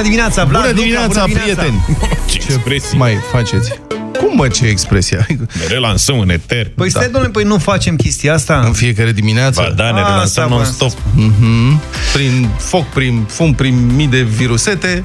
Bună dimineața, Vlad, Bună Luca, dimineața, bună dimineața. prieteni! Ce expresii. Mai faceți? Cum mă, ce expresia? Ne relansăm în eter. Păi stai, domnule, păi nu facem chestia asta? În fiecare dimineață? Ba da, ne Asta relansăm vreau non-stop. Mhm. Prin foc, prin fum, prin mii de virusete.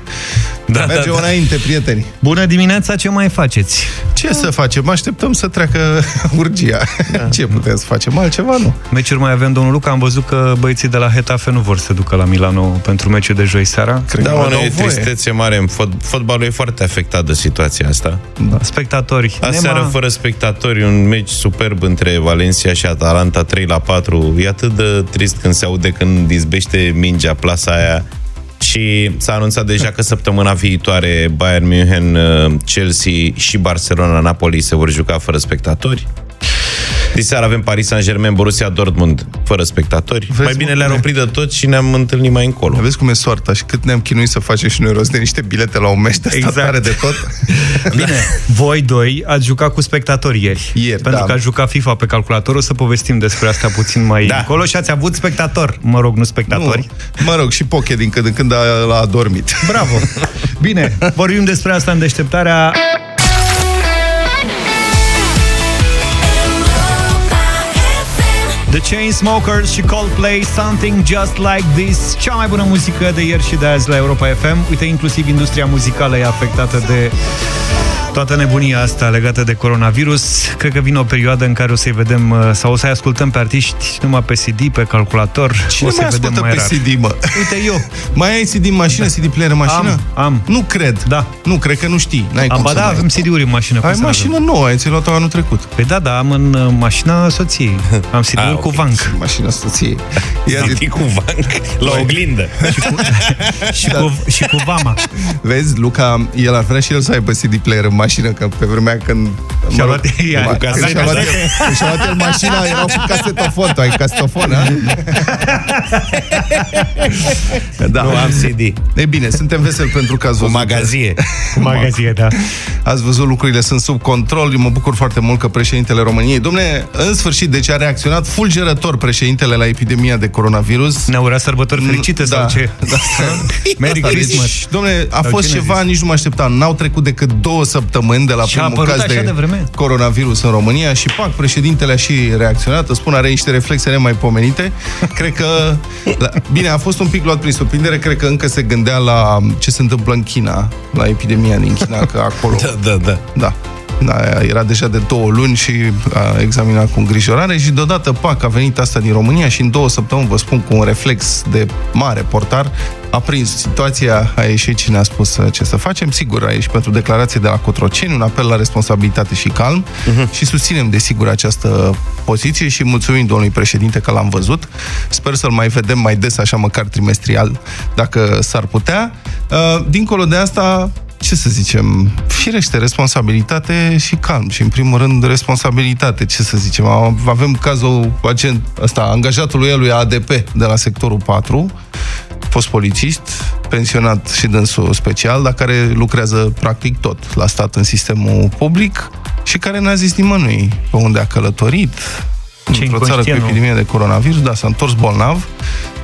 Da, Mergem da, da. înainte, prieteni. Bună dimineața, ce mai faceți? Ce să facem? Așteptăm să treacă urgia. Ce putem să facem? Altceva nu. Meciuri mai avem, domnul Luca, am văzut că băieții de la Hetafe nu vor să ducă la Milano pentru meciul de joi seara. Cred Da, că mă, vă nu, dau e voie. tristețe mare. în Fot, fotbalul e foarte afectat de situația asta. Da. Spectatori. Aseară, fără spectatori, un meci superb între Valencia și Atalanta, 3 la 4. E atât de trist când se aude când izbește mingea plasa aia. Și s-a anunțat deja că săptămâna viitoare Bayern München, uh, Chelsea și Barcelona, Napoli se vor juca fără spectatori. Diseară avem Paris Saint-Germain, Borussia Dortmund, fără spectatori. Vezi, mai bine mă, le-ar cum e? opri de tot și ne-am întâlnit mai încolo. Vezi cum e soarta și cât ne-am chinuit să facem și noi rost de niște bilete la un meci de Exact. exact. de tot. Bine, voi doi ați jucat cu spectatori ieri. Ieri, Pentru da. că ați jucat FIFA pe calculator, o să povestim despre asta puțin mai Da. încolo și ați avut spectator. Mă rog, nu spectatori. Nu. Mă rog, și Poche din când în când a, a adormit. Bravo! Bine, vorbim despre asta în deșteptarea... The Chainsmokers și Coldplay, Something Just Like This, cea mai bună muzică de ieri și de azi la Europa FM. Uite, inclusiv industria muzicală e afectată de toată nebunia asta legată de coronavirus. Cred că vine o perioadă în care o să-i vedem uh, sau o să-i ascultăm pe artiști numai pe CD, pe calculator. Cine o să-i mai vedem ascultă mai pe rar. CD, mă? Uite, eu. Mai ai CD în mașină, CD player în mașină? Am, am. Nu cred. Da. Nu, cred că nu știi. N-ai Am, cum ba să da, mai avem CD-uri în mașină. cum Ai să n-avem? mașină nouă, ai ți luat-o anul trecut. Păi da, da, am în uh, mașina soției. Am CD-uri Ah, cu ok. vanc. Mașina soției. Ia zi, Zic cu vanc la oglindă. Și, cu, și cu vama. vezi, Luca, el ar vrea și el să aibă CD player în mașină, că pe vremea când... Și-a mă luat ea mă- cu când casete. și-a luat, când și-a luat el mașina, erau cu casetofon. Tu ai casetofon, a? Da. Nu am CD. E bine, suntem veseli pentru că ați Cu văzut. magazie. Cu magazie, da. Ați văzut, lucrurile sunt sub control. Eu mă bucur foarte mult că președintele României, domne, în sfârșit, deci a reacționat fulgerător președintele la epidemia de coronavirus. Ne-au urat sărbători fericite Da, sau ce? Da. Merry Asta, Christmas. Deci, domne, a Sau fost cine a ceva, zis? nici nu mă așteptam. N-au trecut decât două săptămâni de la Și a primul apărut caz așa de, de vreme? coronavirus în România și, pac, președintele a și reacționat. Îți spun, are niște reflexe nemaipomenite. Cred că... La, bine, a fost un pic luat prin surprindere. Cred că încă se gândea la ce se întâmplă în China, la epidemia din China, că acolo... Da, da, da. Da. Da, era deja de două luni și a examinat cu îngrijorare și deodată, pac, a venit asta din România și în două săptămâni, vă spun, cu un reflex de mare portar, a prins situația, a ieșit cine a spus uh, ce să facem. Sigur, a ieșit pentru declarație de la Cotroceni, un apel la responsabilitate și calm uh-huh. și susținem, desigur, această poziție și mulțumim domnului președinte că l-am văzut. Sper să-l mai vedem mai des, așa măcar trimestrial, dacă s-ar putea. Uh, Dincolo de asta, ce să zicem, firește, responsabilitate și calm. Și, în primul rând, responsabilitate, ce să zicem. Avem cazul agent, ăsta, angajatului lui ADP de la sectorul 4, fost polițist, pensionat și dânsul special, dar care lucrează practic tot la stat în sistemul public și care n-a zis nimănui pe unde a călătorit, Ce într-o țară cu inconștient, nu? epidemie de coronavirus, da, s-a întors bolnav,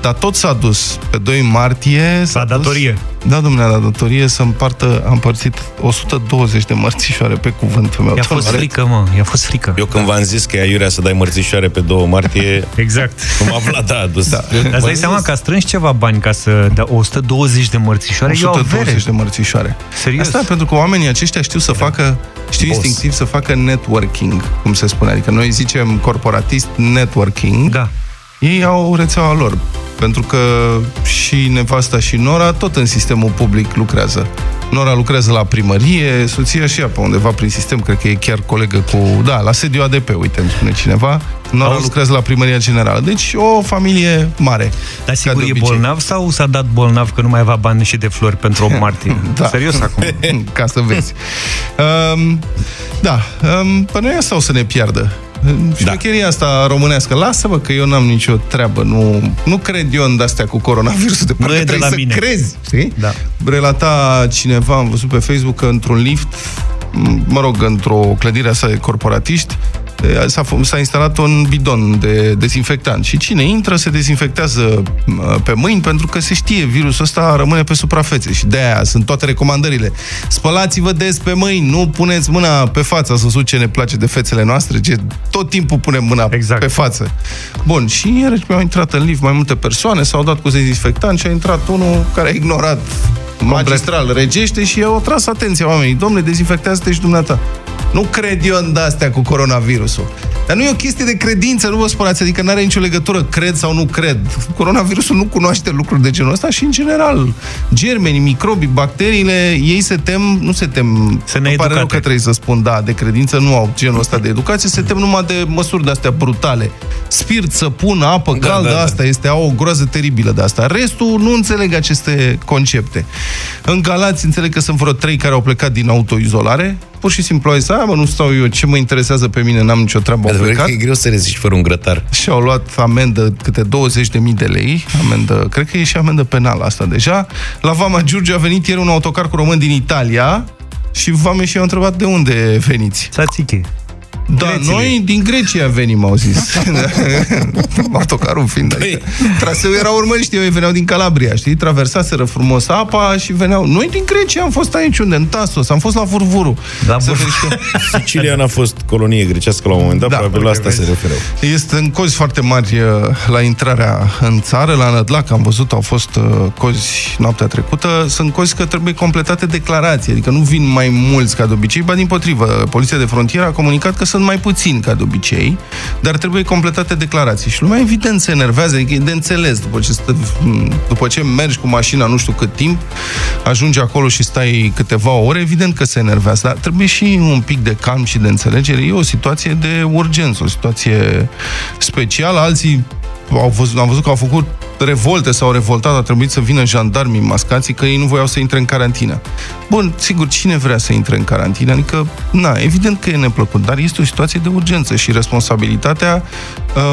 dar tot s-a dus pe 2 martie... s-a La dus- datorie. Da, domnule, la datorie să împartă, am împărțit 120 de mărțișoare pe cuvântul meu. I-a fost Domnule, frică, mă, i-a fost frică. Eu când v-am zis că e aiurea să dai mărțișoare pe 2 martie, Exact. cum a Vlad a adus. Da. Dar îți dai seama că a strâns ceva bani ca să dea 120 de mărțișoare? E o avere. 120 de mărțișoare. Serios. Asta pentru că oamenii aceștia știu să facă, știu Boss. instinctiv să facă networking, cum se spune. Adică noi zicem corporatist networking. Da. Ei au rețeaua lor. Pentru că și nevasta și Nora tot în sistemul public lucrează. Nora lucrează la primărie, soția și ea pe undeva prin sistem, cred că e chiar colegă cu... Da, la sediu ADP, uite, îmi spune cineva. Nora Auzi? lucrează la primăria generală. Deci o familie mare. Dar ca sigur de e obicei. bolnav sau s-a dat bolnav că nu mai avea bani și de flori pentru 8 martie? Da. Serios acum? Ca să vezi. Um, da, um, pe noi asta o să ne piardă. Șmecheria asta românească, lasă-mă că eu n-am nicio treabă, nu, nu cred eu în astea cu coronavirusul, de parcă e de trebuie la să mine. crezi, știi? Da. Relata cineva, am văzut pe Facebook, că într-un lift, m- mă rog, într-o clădire asta de corporatiști, s-a, instalat un bidon de dezinfectant și cine intră se dezinfectează pe mâini pentru că se știe virusul ăsta rămâne pe suprafețe și de aia sunt toate recomandările. Spălați-vă des pe mâini, nu puneți mâna pe față, să ce ne place de fețele noastre, ce tot timpul punem mâna exact. pe față. Bun, și iarăși mi-au intrat în lift mai multe persoane, s-au dat cu dezinfectant și a intrat unul care a ignorat magistral, regește și au tras atenția oamenii. Domnule, dezinfectează-te și dumneata. Nu cred eu în astea cu coronavirusul. Dar nu e o chestie de credință, nu vă spărați, adică nu are nicio legătură, cred sau nu cred. Coronavirusul nu cunoaște lucruri de genul ăsta și, în general, germenii, microbii, bacteriile, ei se tem, nu se tem, se ne pare rău că trebuie să spun, da, de credință, nu au genul ăsta de educație, se tem numai de măsuri de-astea brutale. Spirit, săpun, apă da, caldă, da, da. asta este, au o groază teribilă de asta. Restul nu înțeleg aceste concepte. În Galați înțeleg că sunt vreo trei care au plecat din autoizolare, pur și simplu ai zis, mă, nu stau eu, ce mă interesează pe mine, n-am nicio treabă, au plecat. Că e greu să reziști fără un grătar. Și au luat amendă câte 20.000 de lei, amendă, cred că e și amendă penală asta deja. La Vama Giurgiu a venit ieri un autocar cu român din Italia, și vame și au întrebat de unde veniți. Sațiche. Da, Grețile. noi din Grecia venim, au zis. Autocarul fiind adică. Traseul era urmărit, știu, ei veneau din Calabria, știi? Traversaseră frumos apa și veneau... Noi din Grecia am fost aici, unde? În Tasos, am fost la Furvuru. Da, Sicilia n-a fost colonie grecească la un moment dat, da, probabil la asta vezi. se referă. Este în cozi foarte mari uh, la intrarea în țară, la Nădlac, am văzut, au fost uh, cozi noaptea trecută. Sunt cozi că trebuie completate declarații, adică nu vin mai mulți ca de obicei, ba din potrivă. Poliția de frontieră a comunicat că sunt mai puțini ca de obicei, dar trebuie completate declarații. Și lumea evident se enervează, e de înțeles. După ce, stă, după ce mergi cu mașina nu știu cât timp, ajungi acolo și stai câteva ore, evident că se enervează. Dar trebuie și un pic de calm și de înțelegere. E o situație de urgență, o situație specială. Alții au văzut, am văzut că au făcut revolte sau revoltat, a trebuit să vină jandarmii mascații că ei nu voiau să intre în carantină. Bun, sigur, cine vrea să intre în carantină? Adică, na, evident că e neplăcut, dar este o situație de urgență și responsabilitatea,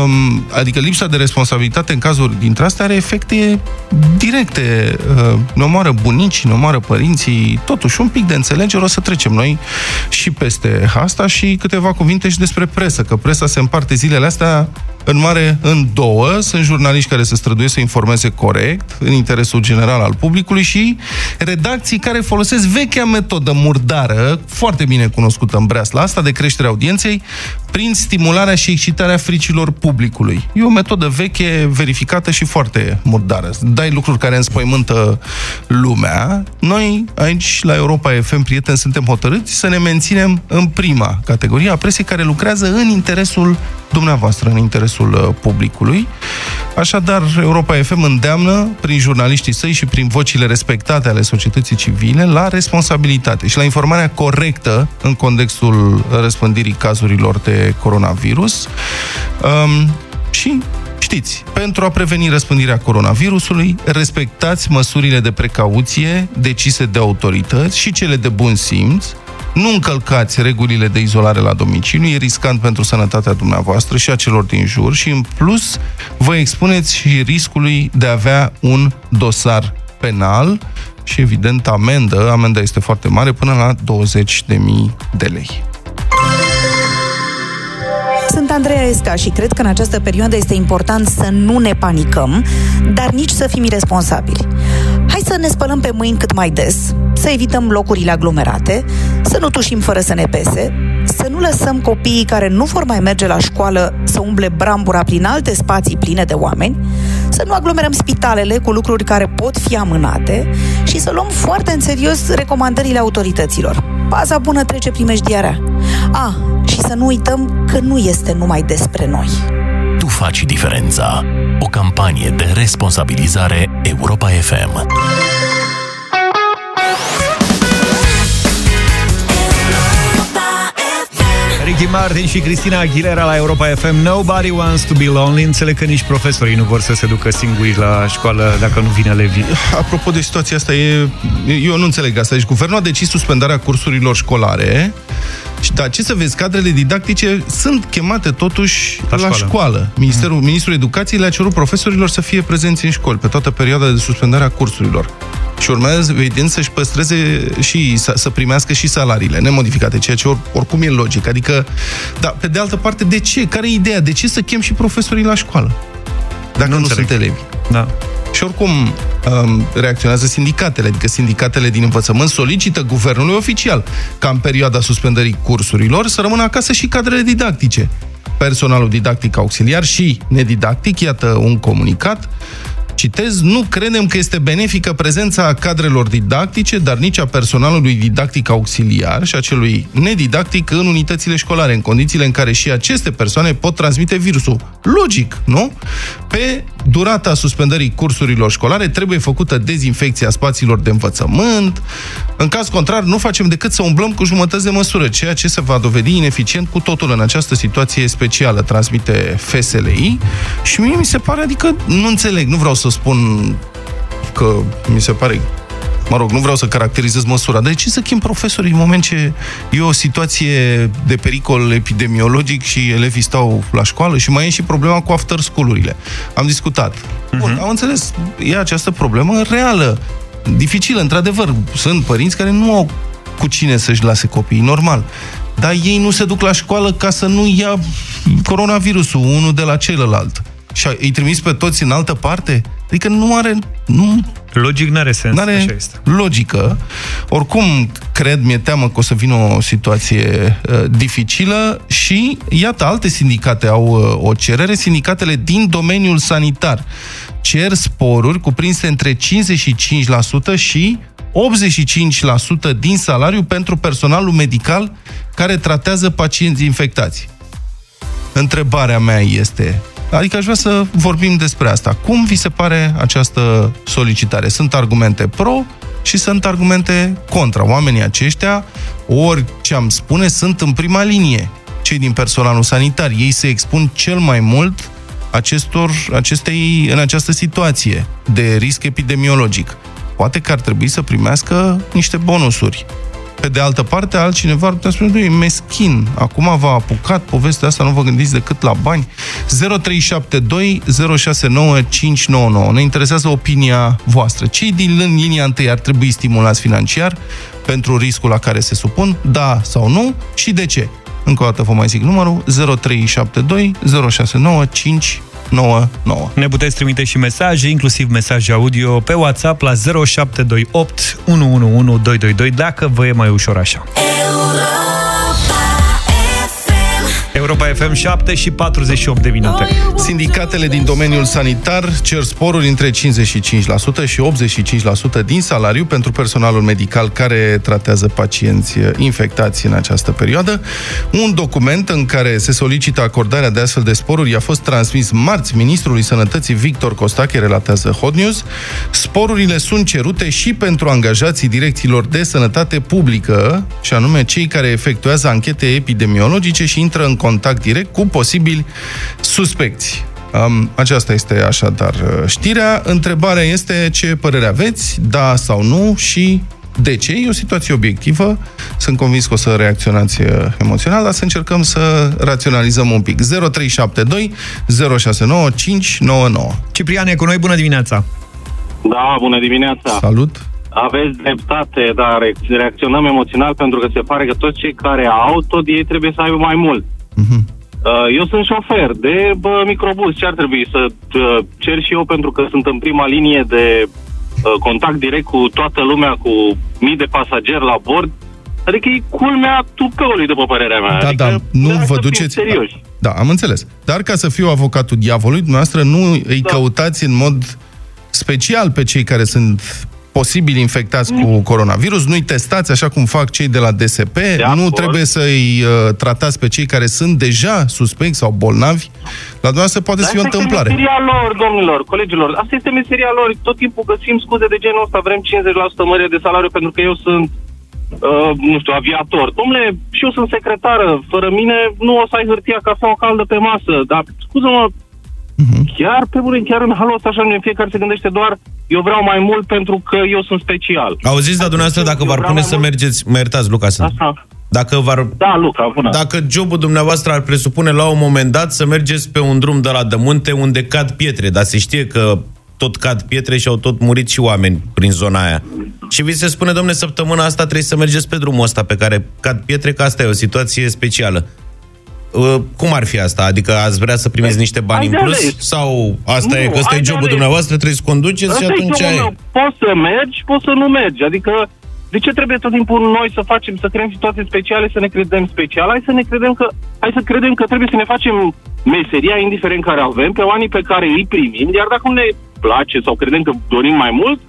um, adică lipsa de responsabilitate în cazuri dintre astea are efecte directe. Uh, ne omoară bunicii, ne omoară părinții, totuși un pic de înțelegere o să trecem noi și peste asta și câteva cuvinte și despre presă, că presa se împarte zilele astea în mare în două. Sunt jurnaliști care se străduiesc să informeze corect, în interesul general al publicului și redacții care folosesc vechea metodă murdară, foarte bine cunoscută în breasla asta, de creștere audienței, prin stimularea și excitarea fricilor publicului. E o metodă veche, verificată și foarte murdară. Dai lucruri care înspăimântă lumea. Noi, aici, la Europa FM, prieteni, suntem hotărâți să ne menținem în prima categorie a presei care lucrează în interesul dumneavoastră, în interesul uh, publicului. Așadar, Europa FM îndeamnă, prin jurnaliștii săi și prin vocile respectate ale societății civile, la responsabilitate și la informarea corectă în contextul răspândirii cazurilor de coronavirus. Um, și Știți, pentru a preveni răspândirea coronavirusului, respectați măsurile de precauție decise de autorități și cele de bun simț, nu încălcați regulile de izolare la domiciliu, e riscant pentru sănătatea dumneavoastră și a celor din jur și, în plus, vă expuneți și riscului de a avea un dosar penal și, evident, amendă. Amenda este foarte mare, până la 20.000 de lei. Sunt Andreea Esca și cred că în această perioadă este important să nu ne panicăm, dar nici să fim irresponsabili. Hai să ne spălăm pe mâini cât mai des, să evităm locurile aglomerate, să nu tușim fără să ne pese, să nu lăsăm copiii care nu vor mai merge la școală să umble brambura prin alte spații pline de oameni, să nu aglomerăm spitalele cu lucruri care pot fi amânate și să luăm foarte în serios recomandările autorităților. Baza bună trece primejdiarea. A, și să nu uităm că nu este numai despre noi. Tu faci diferența. O campanie de responsabilizare Europa FM. Ricky Martin și Cristina Aguilera la Europa FM Nobody wants to be lonely Înțeleg că nici profesorii nu vor să se ducă singuri la școală dacă nu vine elevii Apropo de situația asta, e, eu nu înțeleg asta Deci guvernul a decis suspendarea cursurilor școlare Și da, ce să vezi, cadrele didactice sunt chemate totuși La la, școală. școală. Ministerul, mm. Ministrul Educației le-a cerut profesorilor să fie prezenți în școli pe toată perioada de suspendare a cursurilor. Și urmează, evident, să-și păstreze și să, să primească și salariile nemodificate, ceea ce or, oricum e logic. Adică, da, pe de altă parte, de ce? Care e ideea? De ce să chem și profesorii la școală? Dacă nu, nu înțeleg. sunt elevi. Da. Și oricum um, reacționează sindicatele, adică sindicatele din învățământ solicită guvernului oficial ca în perioada suspendării cursurilor să rămână acasă și cadrele didactice. Personalul didactic auxiliar și nedidactic, iată un comunicat, Citez, nu credem că este benefică prezența cadrelor didactice, dar nici a personalului didactic auxiliar și a celui nedidactic în unitățile școlare, în condițiile în care și aceste persoane pot transmite virusul. Logic, nu? Pe durata suspendării cursurilor școlare trebuie făcută dezinfecția spațiilor de învățământ. În caz contrar, nu facem decât să umblăm cu jumătăți de măsură, ceea ce se va dovedi ineficient cu totul în această situație specială, transmite FSLI. Și mie mi se pare, adică nu înțeleg, nu vreau să spun că mi se pare mă rog, nu vreau să caracterizez măsura, dar de ce să chem profesorii în moment ce e o situație de pericol epidemiologic și elevii stau la școală și mai e și problema cu after school-urile. Am discutat. Bun, am înțeles, e această problemă reală, dificilă, într-adevăr. Sunt părinți care nu au cu cine să-și lase copiii, normal. Dar ei nu se duc la școală ca să nu ia coronavirusul unul de la celălalt. Și îi trimis pe toți în altă parte? Adică nu are... Nu, Logic n-are sens. are Așa este. logică. Oricum, cred, mi-e teamă că o să vină o situație uh, dificilă și, iată, alte sindicate au uh, o cerere, sindicatele din domeniul sanitar cer sporuri cuprinse între 55% și 85% din salariu pentru personalul medical care tratează pacienți infectați. Întrebarea mea este, adică aș vrea să vorbim despre asta. Cum vi se pare această solicitare? Sunt argumente pro și sunt argumente contra. Oamenii aceștia, ori ce am spune, sunt în prima linie. Cei din personalul sanitar, ei se expun cel mai mult acestor, acestei, în această situație de risc epidemiologic. Poate că ar trebui să primească niște bonusuri. Pe de altă parte, altcineva ar putea spune, "Băi, e meschin. Acum v-a apucat povestea asta, nu vă gândiți decât la bani. 0372 069 599. Ne interesează opinia voastră. Cei din linia întâi ar trebui stimulați financiar pentru riscul la care se supun, da sau nu, și de ce? Încă o dată vă mai zic numărul 0372 069 599. Ne puteți trimite și mesaje, inclusiv mesaje audio, pe WhatsApp la 0728 111222, dacă vă e mai ușor așa. Europa FM 7 și 48 de minute. Sindicatele din domeniul sanitar cer sporuri între 55% și 85% din salariu pentru personalul medical care tratează pacienți infectați în această perioadă. Un document în care se solicită acordarea de astfel de sporuri a fost transmis marți ministrului Sănătății Victor Costache, relatează Hot News. Sporurile sunt cerute și pentru angajații direcțiilor de sănătate publică, și anume cei care efectuează anchete epidemiologice și intră în contact direct cu posibili suspecți. Um, aceasta este așadar uh, știrea. Întrebarea este ce părere aveți, da sau nu și de ce. E o situație obiectivă. Sunt convins că o să reacționați uh, emoțional, dar să încercăm să raționalizăm un pic. 0372 069 599. Ciprian e cu noi, bună dimineața! Da, bună dimineața. Salut! Aveți dreptate, dar re- reacționăm emoțional pentru că se pare că toți cei care au, tot ei trebuie să aibă mai mult. Mhm. Uh, Eu sunt șofer de bă, microbus. Ce ar trebui să uh, cer și eu pentru că sunt în prima linie de uh, contact direct cu toată lumea, cu mii de pasageri la bord? Adică e culmea tupeului, după părerea mea. Da, adică, da, nu hai vă să fim duceți... Serioși. Da, am înțeles. Dar ca să fiu avocatul diavolului, dumneavoastră nu îi Da. căutați în mod special pe cei care sunt posibil infectați Mm. cu coronavirus, nu-i testați așa cum fac cei de la DSP, De nu acord. trebuie să-i uh, tratați pe cei care sunt deja suspecți sau bolnavi. La dumneavoastră poate să fie o Asta întâmplare. este meseria lor, domnilor, colegilor. Asta este meseria lor. Tot timpul găsim scuze de genul ăsta. Vrem 50% mărire de salariu pentru că eu sunt, uh, nu știu, aviator. Domnule, și eu sunt secretară. Fără mine nu o să ai hârtia cafeaua caldă pe masă. Dar, scuză-mă, chiar pe bune, chiar în halul ăsta așa în fiecare se gândește doar eu vreau mai mult pentru că eu sunt special. Auziți, dar dumneavoastră, dacă Eu v-ar vreau pune mai să mult- mergeți... Mă iertați, Luca, sunt. Asta. Dacă, var, Da, Luca, bună. dacă jobul dumneavoastră ar presupune la un moment dat să mergeți pe un drum de la de munte unde cad pietre, dar se știe că tot cad pietre și au tot murit și oameni prin zona aia. Și vi se spune, domne, săptămâna asta trebuie să mergeți pe drumul ăsta pe care cad pietre, că asta e o situație specială. Uh, Cum ar fi asta? Adică ați vrea să primiți niște bani Ai în de plus? ales. Sau asta Nu, e, că ăsta ai e de jobul ales. dumneavoastră, trebuie să conduceți și Ăsta e atunci jobul e. meu. Poți să mergi, poți să nu mergi. Adică, de ce trebuie tot timpul noi să facem, să creăm situații speciale, să ne credem special? Hai să ne credem că, hai să credem că trebuie să ne facem meseria, indiferent care avem, pe oamenii pe care îi primim, iar dacă nu ne place sau credem că dorim mai mult,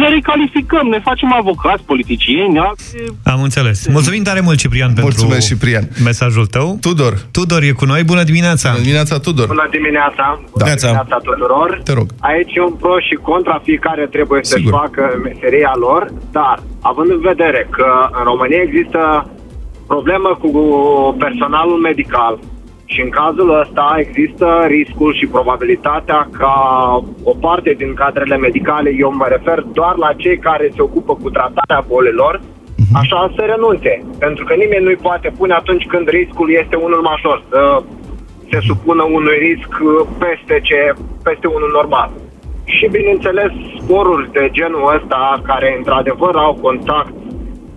ne recalificăm, ne facem avocați, politicieni, alte... Am înțeles. Mulțumim tare mult, Ciprian, pentru Mulțumesc, Ciprian. mesajul tău. Tudor. Tudor e cu noi. Bună dimineața! Bună dimineața, Tudor. Bună dimineața! Bună Dimineața. dimineața tuturor! Te rog. Aici e un pro și contra, fiecare trebuie să-și Sigur. facă meseria lor, dar având în vedere că în România există problemă cu personalul medical și în cazul ăsta există riscul și probabilitatea ca o parte din cadrele medicale, eu mă refer doar la cei care se ocupă cu tratarea bolilor, așa să renunțe. Pentru că nimeni nu-i poate pune atunci când riscul este unul major, să se supună unui risc uh, peste, ce, peste unul normal. Și, bineînțeles, sporuri de genul ăsta, care într-adevăr au contact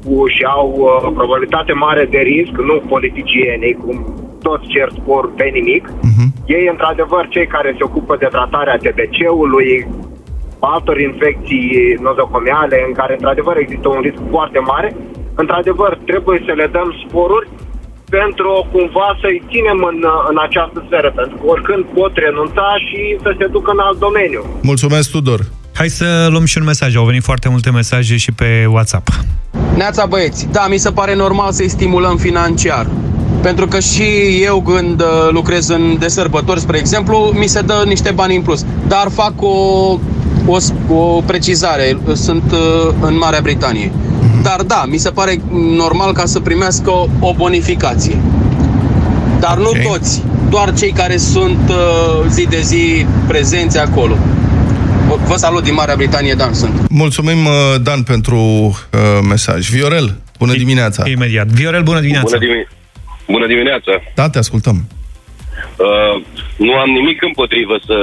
cu și au uh, probabilitate mare de risc, nu politicienii, cum toți cer spor pe nimic, ei, într-adevăr, cei care se ocupă de tratarea TBC-ului, altor infecții nozocomiale, în care, într-adevăr, există un risc foarte mare, într-adevăr, trebuie să le dăm sporuri pentru cumva să-i ținem în, în această sferă, pentru că oricând pot renunța și să se ducă în alt domeniu. Mulțumesc, Tudor. Hai să luăm și un mesaj. Au venit foarte multe mesaje și pe WhatsApp. Neața băieți, da, mi se pare normal să-i stimulăm financiar. Pentru că și eu când uh, lucrez în de sărbători, spre exemplu, mi se dă niște bani în plus. Dar fac o, o, o precizare, sunt uh, în Marea Britanie. Dar da, mi se pare normal ca să primească o, o bonificație. Dar Ok. nu toți, doar cei care sunt uh, zi de zi prezenți acolo. Vă salut din Marea Britanie, Dan sunt. Mulțumim, uh, Dan, pentru uh, mesaj. Viorel, bună dimineața. Imediat. Viorel, bună dimineața! Bună, dimi- Bună dimineața! Da, te ascultăm. Uh, nu am nimic împotrivă să,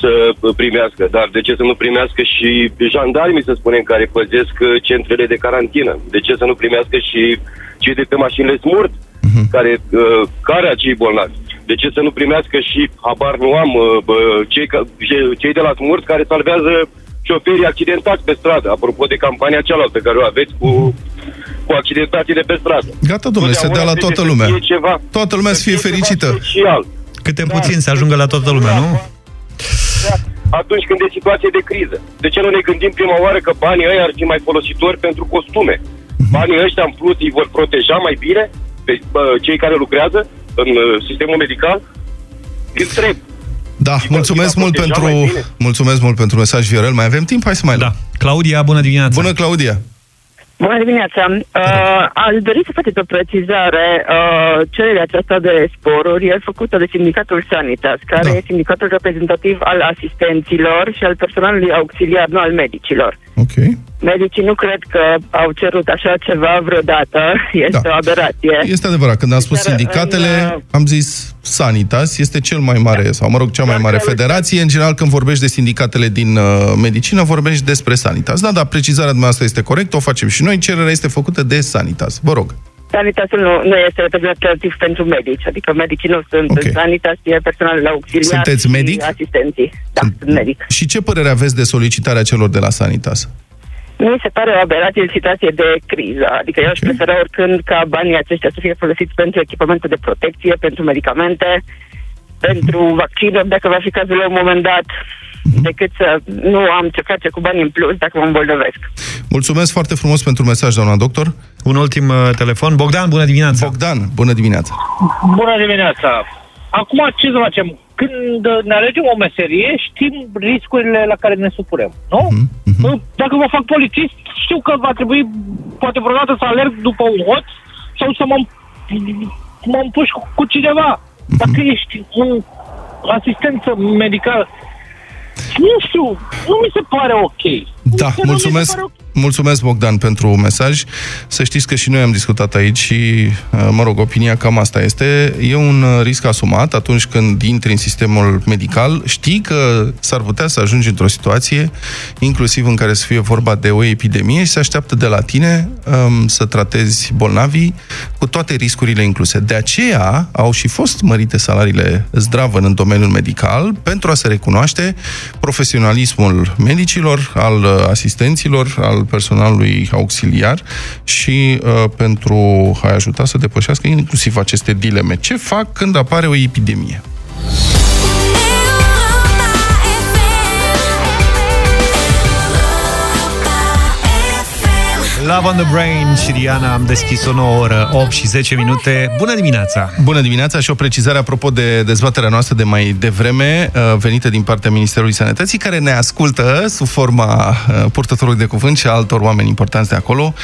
să primească, dar de ce să nu primească și jandarmii, să spunem, care păzesc uh, centrele de carantină? De ce să nu primească și cei de pe mașinile smurt, care, uh, care acei bolnavi? De ce să nu primească și, habar nu am, uh, bă, cei, ca- ce- cei de la smurt care salvează șoferii accidentați pe stradă, apropo de campania cealaltă care o aveți cu, cu accidentațiile pe stradă. Gata, domnule, se dea la Totdeauna toată trebuie lumea. Să fie ceva, Toată lumea să fie ceva fericită. Social. Câte puțin să ajungă la toată lumea, nu? Atunci când e situație de criză. De ce nu ne gândim prima oară că banii ăia ar fi mai folositori pentru costume? Banii ăștia în plus îi vor proteja mai bine pe bă, cei care lucrează în uh, sistemul medical? Întreb. Da, Și mulțumesc va mult proteja pentru, mai bine. mulțumesc mult pentru mesaj, Viorel. Mai avem timp? Hai să mai Da. luăm. Claudia, bună dimineața! Bună, Claudia. Bună dimineața! Uh, aș dori să faceți o precizare. Uh, cererea aceasta de sporuri e făcută de sindicatul Sanitas, care Da. e sindicatul reprezentativ al asistenților și al personalului auxiliar, nu al medicilor. Ok. Medicii nu cred că au cerut așa ceva vreodată. Este Da. o aberație. Este adevărat, când am spus Dar în, sindicatele, uh, am zis Sanitas, este cel mai mare, sau mă rog, cea mai Dar mare că- federație. În general, când vorbești de sindicatele din uh, medicină, vorbești despre Sanitas. Da, da, precizarea dumneavoastră este corectă, o facem și noi, cererea este făcută de Sanitas. Vă rog. Sanitasul nu, nu este reprezentativ pentru medici, adică medicii nu sunt Ok. în Sanitas, e personalul auxiliar Sunteți și medic? asistenții. Da, sunt medic. Și ce părere aveți de solicitarea celor de la Sanitas? Mi se pare o aberație în situație de criză. Adică eu aș Ok. prefera oricând ca banii aceștia să fie folosiți pentru echipamente de protecție, pentru medicamente, pentru vaccinuri, dacă va fi cazul la un moment dat, decât să nu am ce face cu banii în plus dacă mă îmbolnăvesc. Mulțumesc foarte frumos pentru mesaj, doamna doctor. Un ultim uh, telefon. Bogdan, bună dimineața! Bogdan, bună dimineața. Bună dimineața! Acum ce să facem? Când ne alegem o meserie, știm riscurile la care ne supunem, nu? Mhm, Dacă mă fac polițist, știu că va trebui poate vreodată să alerg după un hoț sau să mă, mă împușc cu, cu cineva. Mhm. Dacă ești un asistență medicală, nu știu, nu mi se pare ok. Da, Nu mi se mulțumesc, pare ok. Mulțumesc Bogdan pentru mesaj. Să știți că și noi am discutat aici și, uh, mă rog, opinia cam asta este. E un uh, risc asumat atunci când intri în sistemul medical. Știi că s-ar putea să ajungi într-o situație, inclusiv în care să fie vorba de o epidemie și se așteaptă de la tine um, să tratezi bolnavii cu toate riscurile incluse. De aceea au și fost mărite salariile zdravă în domeniul medical pentru a se recunoaște profesionalismul medicilor, al uh, asistenților, al personalului auxiliar și uh, pentru a ajuta să depășească inclusiv aceste dileme. Ce fac când apare o epidemie? Love on the Brain și Rihanna am deschis o nouă oră, 8 și 10 minute. Bună dimineața! Bună dimineața și o precizare apropo de dezbaterea noastră de mai devreme, uh, venită din partea Ministerului Sănătății, care ne ascultă sub forma uh, purtătorului de cuvânt și a altor oameni importanți de acolo.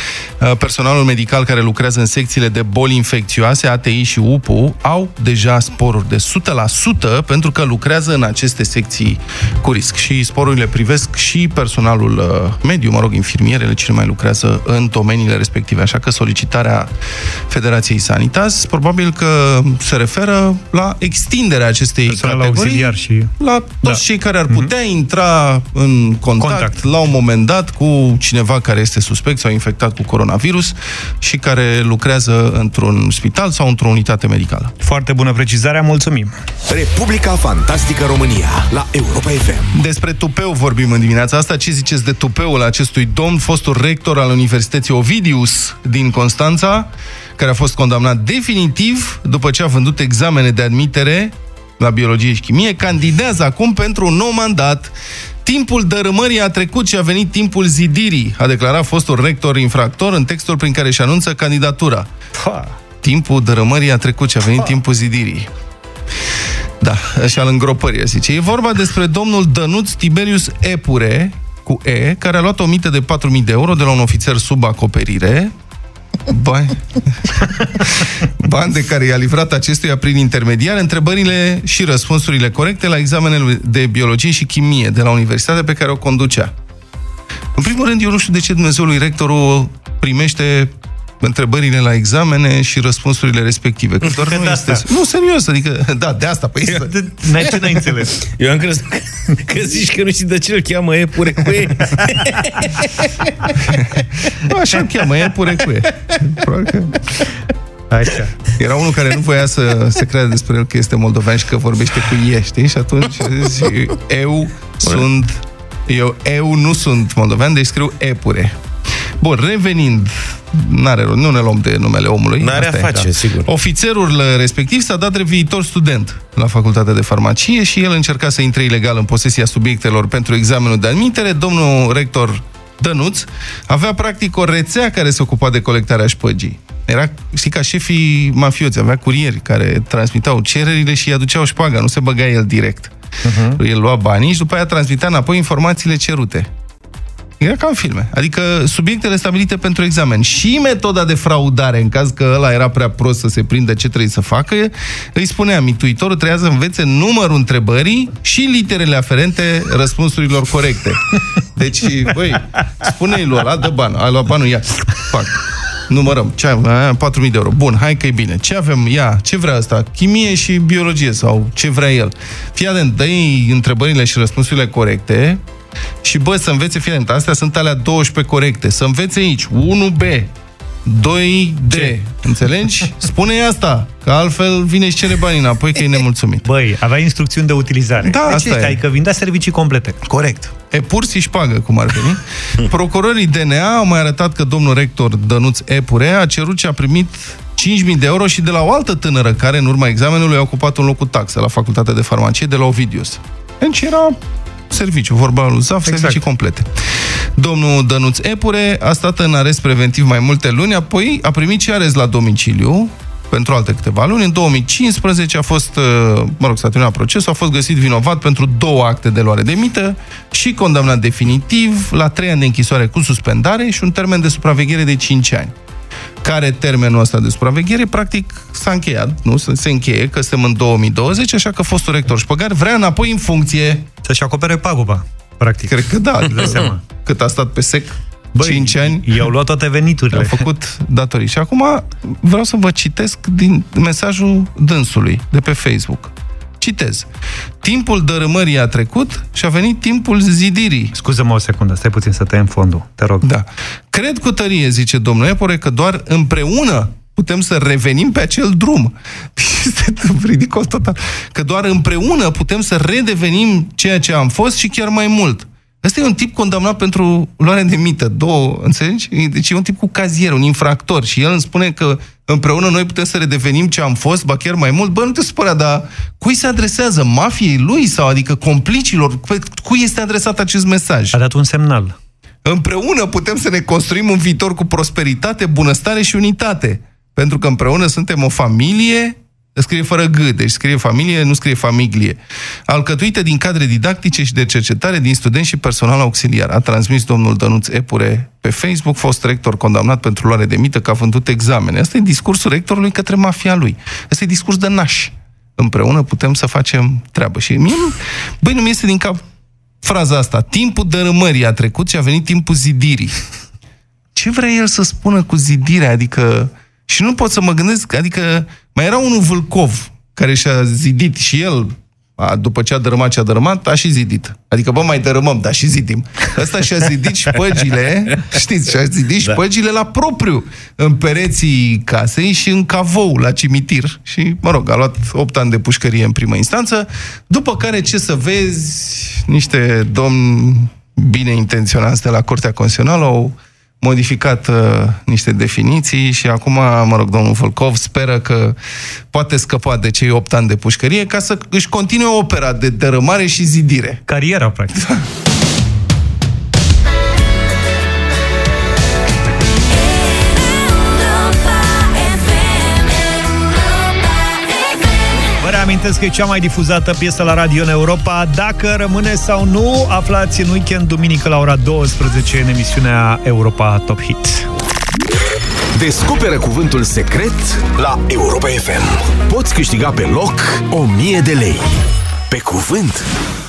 Uh, Personalul medical care lucrează în secțiile de boli infecțioase, ATI și UPU, au deja sporuri de 100% pentru că lucrează în aceste secții cu risc. Și sporurile privesc și personalul mediu, mă rog, infirmierele, cine mai lucrează în domeniile respective. Așa că solicitarea Federației Sanitas probabil că se referă la extinderea acestei Personal categorii auxiliar și... la toți Da. cei care ar putea intra în contact, Contact. la un moment dat cu cineva care este suspect sau infectat cu coronavirus și care lucrează într-un spital sau într-o unitate medicală. Foarte bună precizare, mulțumim! Republica Fantastică România la Europa FM. Despre tupeu vorbim în dimineața asta. Ce ziceți de tupeul acestui domn, fostul rector al Universității Ovidius din Constanța, care a fost condamnat definitiv după ce a vândut examene de admitere la biologie și chimie, candidează acum pentru un nou mandat. Timpul dărâmării a trecut și a venit timpul zidirii, a declarat fostul rector infractor în textul prin care își anunță candidatura. Ha. Timpul dărâmării a trecut și a venit timpul zidirii. Da, și al îngropării, zice. E vorba despre domnul Dănuț Tiberius Epure, cu E, care a luat o mită de 4.000 de euro de la un ofițer sub acoperire, bani, bani de care i-a livrat acestuia prin intermediar întrebările și răspunsurile corecte la examenele de biologie și chimie de la universitatea pe care o conducea. În primul rând, eu nu știu de ce Dumnezeului rectorul primește întrebările la examene și răspunsurile respective. Că doar Că nu de este... asta. Nu, serios, adică, da, de asta, păi... N-ai ce n-ai înțeles? Eu am crezut că, că zici că nu știi de ce îl cheamă Epure cu E. Așa îl cheamă, e pure cu e. Probabil că... Așa. Era unul care nu voia să se creadă despre el că este moldovean și că vorbește cu e, știi? Și atunci zice, eu sunt... Eu, eu nu sunt moldovean, deci scriu epure. Bun, revenind, n-are rost, nu ne luăm de numele omului. N-are asta a e, face, sigur. Ofițerul respectiv s-a dat drept viitor student la facultatea de farmacie și el încerca să intre ilegal în posesia subiectelor pentru examenul de admitere. Domnul rector Dănuț avea practic o rețea care se ocupa de colectarea șpăgii. Era, știi, ca șefii mafioți, avea curieri care transmitau cererile și îi aduceau șpaga, nu se băga el direct. Uh-huh. El lua banii și după aia transmitea înapoi informațiile cerute. Era ca în filme. Adică subiectele stabilite pentru examen și metoda de fraudare, în caz că ăla era prea prost să se prindă ce trebuie să facă, îi spunea, mituitorul trebuia să învețe numărul întrebării și literele aferente răspunsurilor corecte. Deci, băi, spune-i lui ăla, dă bani, ai luat banul, ia, fac. Numărăm. Ce avem? Aia, 4.000 de euro. Bun, hai că e bine. Ce avem? Ia, ce vrea asta? Chimie și biologie sau ce vrea el? Fii atent, dă întrebările și răspunsurile corecte și bă, să învețe, fii atent, astea sunt alea 12 corecte. Să învețe aici 1B, 2D. Ce? Înțelegi? Spune asta, că altfel vine și cere banii înapoi, că e nemulțumit. Băi, avea instrucțiuni de utilizare. Da, deci asta ăștia, e. Adică vindea servicii complete. Corect. E pur și șpagă, cum ar veni. Procurorii DNA au mai arătat că domnul rector Dănuț Epure a cerut și a primit 5.000 de euro și de la o altă tânără care, în urma examenului, a ocupat un loc cu taxă la Facultatea de Farmacie de la Ovidius. Deci era serviciu, vorba lui Zaf, exact. servicii complete. Domnul Dănuț Epure a stat în arest preventiv mai multe luni, apoi a primit și arest la domiciliu pentru alte câteva luni. În 2015 a fost, uh, mă rog, s-a terminat procesul, a fost găsit vinovat pentru două acte de luare de mită și condamnat definitiv la trei ani de închisoare cu suspendare și un termen de supraveghere de 5 ani. Care termenul ăsta de supraveghere, practic s-a încheiat, nu? Se se încheie, că suntem în 2020, așa că fostul rector Șpăgar vrea înapoi în funcție. Să-și acopere paguba, practic. Cred că da. Îți dai seama. Cât a stat pe sec? Băi, 5 ani. I-au luat toate veniturile. Au făcut datorii. Și acum vreau să vă citesc din mesajul dânsului de pe Facebook. Citez. Timpul dărâmării a trecut și a venit timpul zidirii. Scuză-mă o secundă, stai puțin să tăiem fondul, te rog. Da. Cred cu tărie, zice domnul Epore, că doar împreună putem să revenim pe acel drum. Este ridicol total. Că doar împreună putem să redevenim ceea ce am fost și chiar mai mult. Ăsta e un tip condamnat pentru luare de mită. Două, înțelegi? Deci e un tip cu cazier, un infractor. Și el îmi spune că împreună noi putem să redevenim ce am fost, ba chiar mai mult. Bă, nu te supăra, dar cui se adresează? Mafiei lui sau adică complicilor? Pe Cui este adresat acest mesaj? A dat un semnal. Împreună putem să ne construim un viitor cu prosperitate, bunăstare și unitate. Pentru că împreună suntem o familie, scrie fără G, deci scrie familie, nu scrie familie, alcătuită din cadre didactice și de cercetare din studenți și personal auxiliar. A transmis domnul Dănuț Epure pe Facebook, fost rector condamnat pentru luare de mită că a vândut examene. Asta e discursul rectorului către mafia lui. Asta e discurs de naș. Împreună putem să facem treabă. Și mie, nu- băi, nu mi este din cap fraza asta. Timpul dărâmării a trecut și a venit timpul zidirii. Ce vrea el să spună cu zidirea? Adică... Și nu pot să mă gândesc, adică mai era unul Vâlcov, care și-a zidit și el, a, după ce a dărâmat ce a dărâmat, a și zidit. Adică, bă, mai dărâmăm, dar și zidim. Ăsta și-a zidit șpăgile, știți, și-a zidit șpăgile la propriu, în pereții casei și în cavou, la cimitir. Și, mă rog, a luat 8 ani de pușcărie în primă instanță, după care, ce să vezi, niște domni bine intenționați de la Curtea Constituțională au modificat uh, niște definiții și acum, mă rog, domnul Volkov speră că poate scăpa de cei 8 ani de pușcărie ca să își continue opera de dărâmare și zidire. Cariera, practic. Vă reamintesc că e cea mai difuzată piesă la radio în Europa. Dacă rămâne sau nu, aflați în weekend, duminică la ora 12 în emisiunea Europa Top Hit. Descoperă cuvântul secret la Europa FM. Poți câștiga pe loc 1000 de lei. Pe cuvânt.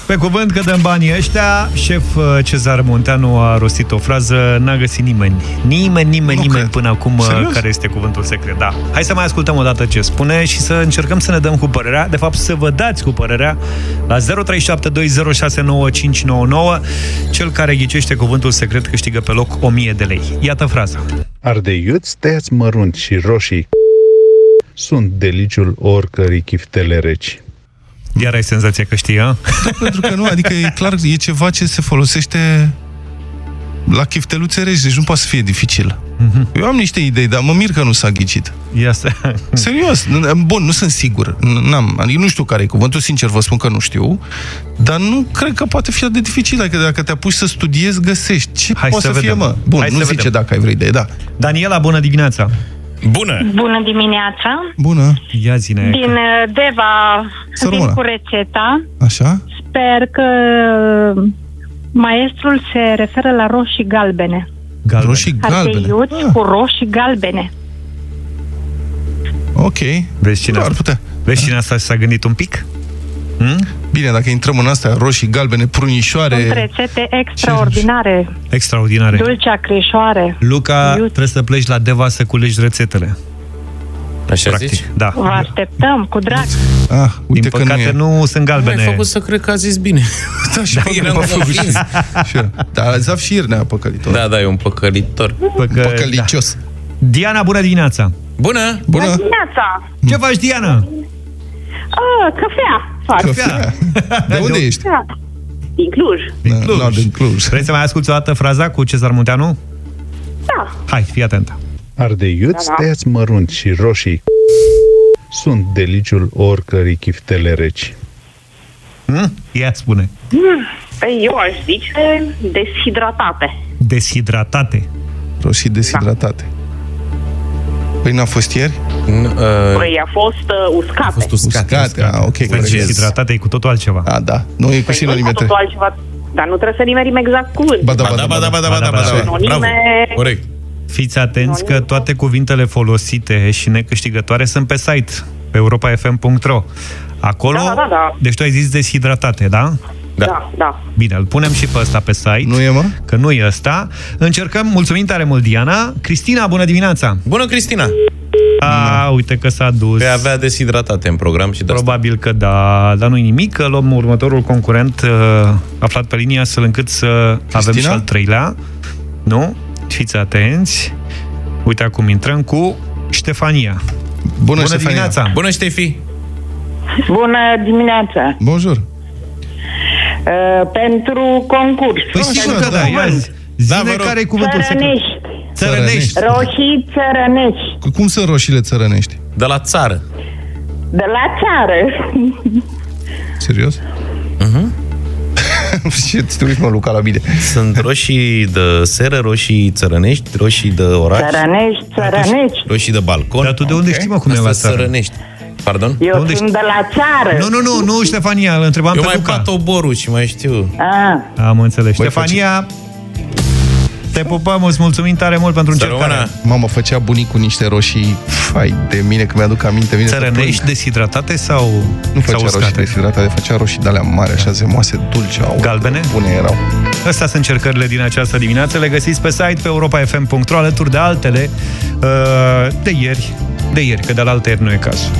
Pe cuvânt că dăm banii ăștia, șef uh, Cezar Munteanu a rostit o frază, n-a găsit nimeni. Nimeni, nimeni, Nu nimeni cred. până acum uh, Serios? care este cuvântul secret. Da. Hai să mai ascultăm o dată ce spune și să încercăm să ne dăm cu părerea, de fapt să vă dați cu părerea la 0372069599. Cel care ghicește cuvântul secret câștigă pe loc 1000 de lei. Iată fraza. Ardeiuți tăiați mărunt și roșii sunt deliciul oricărei chiftele reci. Iar ai senzația că știi, a? Pentru că nu, adică e clar, e ceva ce se folosește la chifteluțe reci, deci nu poate să fie dificil. Eu am niște idei, dar mă mir că nu s-a ghicit. Ia să... Serios, nu- bun, nu sunt sigur. N-am, adică nu știu care e cuvântul, sincer vă spun că nu știu, dar nu cred că poate fi atât de dificil. Adică dacă te apuci să studiezi, găsești. Ce Hai poate să să, fie, vedem. mă? Bun, Hai nu să zice vedem. dacă ai vreo idee, da. Daniela, bună dimineața! Bună! Bună dimineața! Bună, Ia zine. Din uh, Deva Să vin rămână. cu rețeta. așa? Sper că maestrul se referă la roșii galbene. Galben. Roșii galbene. Ardeiuți Ah, cu roșii galbene. ok. Vezi cine, Da, asta? ar putea. Vezi cine asta s-a gândit un pic? Hmm? Bine, dacă intrăm în astea roșii, galbene, prunișoare... Sunt rețete extraordinare. Extraordinare. Dulcea crișoare. Luca, Iute. trebuie să pleci la Deva să culegi rețetele. Așa Practic, zici? da. Vă așteptăm cu drag. Ah, uite Din că păcate nu e. nu, sunt galbene. Ai făcut să cred că a zis bine. Da, și pe eram m-a făcut convins. și- și eu. Dar Zaf și ieri ne-a păcălit Da, da, e un păcălitor. Păcă, Păcălicios. da. Diana, bună dimineața! Bună! Bună! Dimineața! Ce faci, Diana? Ah, cafea fac. Cafea. De unde ești? Da. Din Cluj. Din Da, Cluj. da, din Cluj. Vrei să mai asculti o dată fraza cu Cezar Munteanu? Da. Hai, fii atentă. Ardeiuți Da, da. tăiați mărunt și roșii sunt deliciul oricărei chiftele reci. Hm? Ia spune. Păi eu aș zice deshidratate. Deshidratate. Roșii deshidratate. Păi n-a fost ieri? N- uh, Păi a fost uh, uscate. a fost uscate. Uscate, ah, ok, Deci corect. deshidratate e cu totul altceva. A, da. Nu e cu Păi nu e sinonimetre. totul altceva. Dar nu trebuie să nimerim exact cuvânt. Ba da, Ba da, ba da, ba da, ba da, ba da. Bravo. Bravo. Sinonime. Corect. Fiți atenți că toate cuvintele folosite și necâștigătoare sunt pe site, pe europafm.ro. Acolo, Da, da, da. deci tu ai zis deshidratate, da? Da. da, da. Bine, îl punem și pe ăsta pe site. Nu e, mă? Că nu e ăsta. Încercăm, mulțumim tare mult, Diana. Cristina, bună dimineața! Bună, Cristina! A, uite că s-a dus. Pe avea deshidratate în program și de asta. Probabil că da, dar nu-i nimic, că luăm următorul concurent uh, aflat pe linie astfel încât să avem și al treilea. Nu? Fiți atenți. Uite acum intrăm cu Ștefania. Bună, Bună dimineața! Bună, Ștefi! Bună dimineața! Bonjour! Uh, pentru concurs. Păi sigur că da, ia zi. Zine care e cuvântul secret. Țărănești. Țărănești. Roșii țărănești. Cum sunt roșiile țărănești? De la țară. De la țară. Serios? Mhm. Ce ți mă, Luca, la bine. Sunt roșii de seră, roșii țărănești, roșii de oraș. Țărănești, țărănești. Roșii de balcon. Dar tu de unde știi, mă, cum e la țară? Țărănești. Pardon? Eu unde sunt de la țară. Nu, nu, nu, nu, Ștefania, îl întrebam Eu pe mai Luca. bat oborul și mai știu. Ah. Am înțeles. Băi, Ștefania, te pupăm, îți mulțumim tare mult pentru încercare. Mamă, făcea bunicul niște roșii, fai de mine, că mi-aduc aminte. Vine să Țărănești plâng. deshidratate sau Nu sau făcea roșii uscate? deshidratate, făcea roșii de alea mari, așa zemoase, dulce. Au, Galbene? Bune erau. Astea sunt încercările din această dimineață. Le găsiți pe site, pe europafm.ro, alături de altele uh, de ieri. De ieri, că de la alte ieri nu e cazul.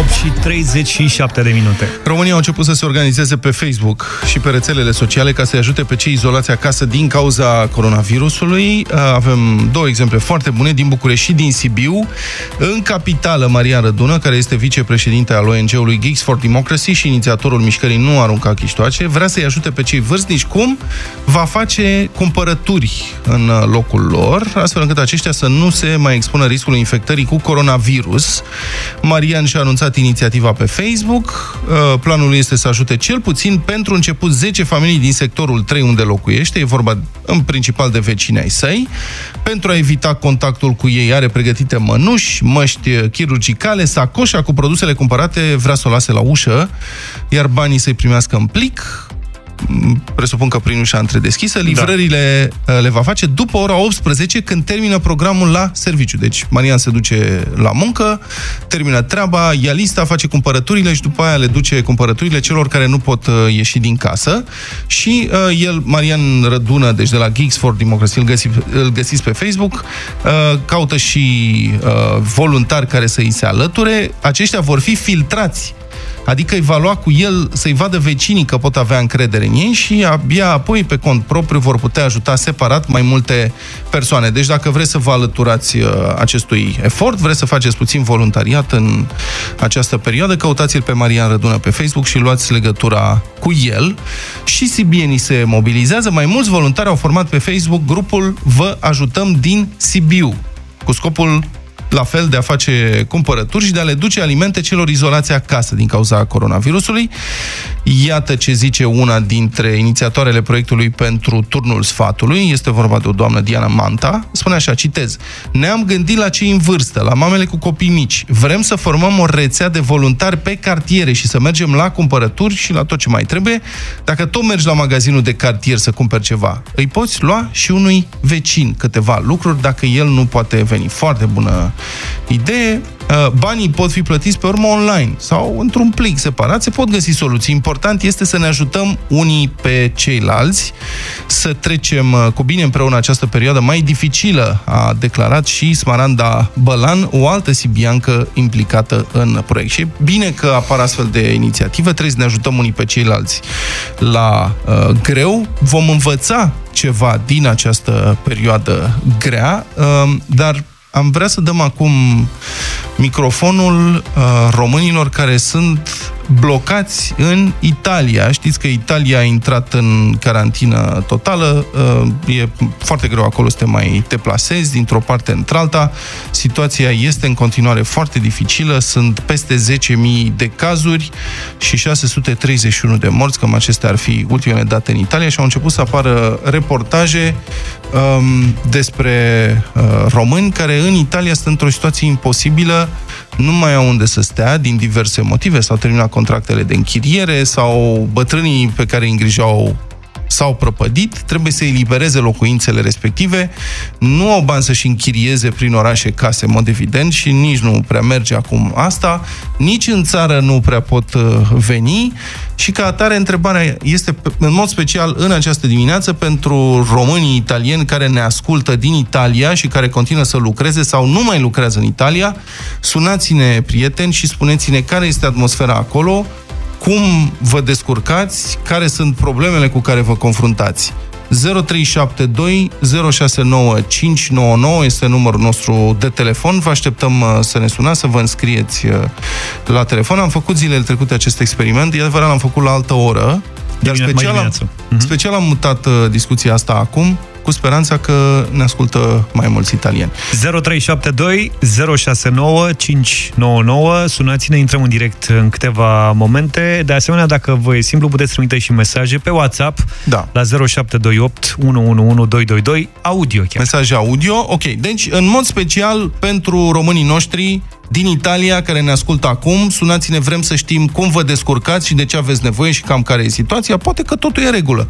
Și 37 de minute. România au început să se organizeze pe Facebook și pe rețelele sociale ca să-i ajute pe cei izolați acasă din cauza coronavirusului. Avem două exemple foarte bune din București și din Sibiu. În capitală, Marian Rădună, care este vicepreședinte al ONG-ului Geeks for Democracy și inițiatorul mișcării Nu Arunca Chiștoace, vrea să-i ajute pe cei vârstnici cum va face cumpărături în locul lor, astfel încât aceștia să nu se mai expună riscului infectării cu coronavirus. Marian și-a anunțat inițiativa pe Facebook. Uh, Planul este să ajute cel puțin pentru început 10 familii din sectorul 3 unde locuiește. E vorba în principal de vecini ai săi. Pentru a evita contactul cu ei are pregătite mănuși, măști chirurgicale, sacoșa cu produsele cumpărate vrea să o lase la ușă, iar banii să-i primească în plic presupun că prin ușa întredeschisă, livrările da. le va face după ora 18 când termină programul la serviciu. Deci Marian se duce la muncă, termină treaba, ia lista, face cumpărăturile și după aia le duce cumpărăturile celor care nu pot uh, ieși din casă și uh, el, Marian Rădună, deci de la Geeks for Democracy, îl, găsi, îl găsiți pe Facebook, uh, caută și uh, voluntari care să îi se alăture. Aceștia vor fi filtrați Adică îi va lua cu el să-i vadă vecinii că pot avea încredere în ei și abia apoi pe cont propriu vor putea ajuta separat mai multe persoane. Deci dacă vreți să vă alăturați uh, acestui efort, vreți să faceți puțin voluntariat în această perioadă, căutați-l pe Marian Rădună pe Facebook și luați legătura cu el. Și sibienii se mobilizează. Mai mulți voluntari au format pe Facebook grupul Vă ajutăm din Sibiu, cu scopul la fel de a face cumpărături și de a le duce alimente celor izolați acasă din cauza coronavirusului. Iată ce zice una dintre inițiatoarele proiectului pentru turnul sfatului. Este vorba de o doamnă Diana Manta. Spune așa, citez. Ne-am gândit la cei în vârstă, la mamele cu copii mici. Vrem să formăm o rețea de voluntari pe cartiere și să mergem la cumpărături și la tot ce mai trebuie. Dacă tot mergi la magazinul de cartier să cumperi ceva, îi poți lua și unui vecin câteva lucruri dacă el nu poate veni. Foarte bună idee. Banii pot fi plătiți pe urmă online sau într-un plic separat. Se pot găsi soluții. Important este să ne ajutăm unii pe ceilalți, să trecem cu bine împreună această perioadă mai dificilă, a declarat și Smaranda Bălan, o altă sibiancă implicată în proiect. Și e bine că apar astfel de inițiative, trebuie să ne ajutăm unii pe ceilalți la uh, greu. Vom învăța ceva din această perioadă grea, uh, dar am vrea să dăm acum microfonul uh, românilor care sunt blocați în Italia. Știți că Italia a intrat în carantină totală, uh, e foarte greu acolo să te mai te plasezi dintr-o parte într-alta. Situația este în continuare foarte dificilă, sunt peste 10.000 de cazuri și 631 de morți, cam acestea ar fi ultimele date în Italia și au început să apară reportaje um, despre uh, români care în Italia sunt într-o situație imposibilă nu mai au unde să stea din diverse motive, s-au terminat contractele de închiriere sau bătrânii pe care îi îngrijau s-au prăpădit, trebuie să elibereze locuințele respective, nu au bani să-și închirieze prin orașe case, în mod evident, și nici nu prea merge acum asta, nici în țară nu prea pot uh, veni. Și ca atare întrebarea este în mod special în această dimineață pentru românii italieni care ne ascultă din Italia și care continuă să lucreze sau nu mai lucrează în Italia, sunați-ne prieteni și spuneți-ne care este atmosfera acolo, cum vă descurcați, care sunt problemele cu care vă confruntați. 0372 069 599 este numărul nostru de telefon. Vă așteptăm uh, să ne sunați, să vă înscrieți uh, la telefon. Am făcut zilele trecute acest experiment, e adevărat, l-am făcut la altă oră, dar special am, special am mutat uh, discuția asta acum, cu speranța că ne ascultă mai mulți italieni. 0372 069 599 Sunați-ne, intrăm în direct în câteva momente. De asemenea, dacă vă e simplu, puteți trimite și mesaje pe WhatsApp da. la 0728 111222 audio chiar. Mesaje audio, ok. Deci, în mod special, pentru românii noștri din Italia care ne ascultă acum, sunați-ne, vrem să știm cum vă descurcați și de ce aveți nevoie și cam care e situația. Poate că totul e în regulă.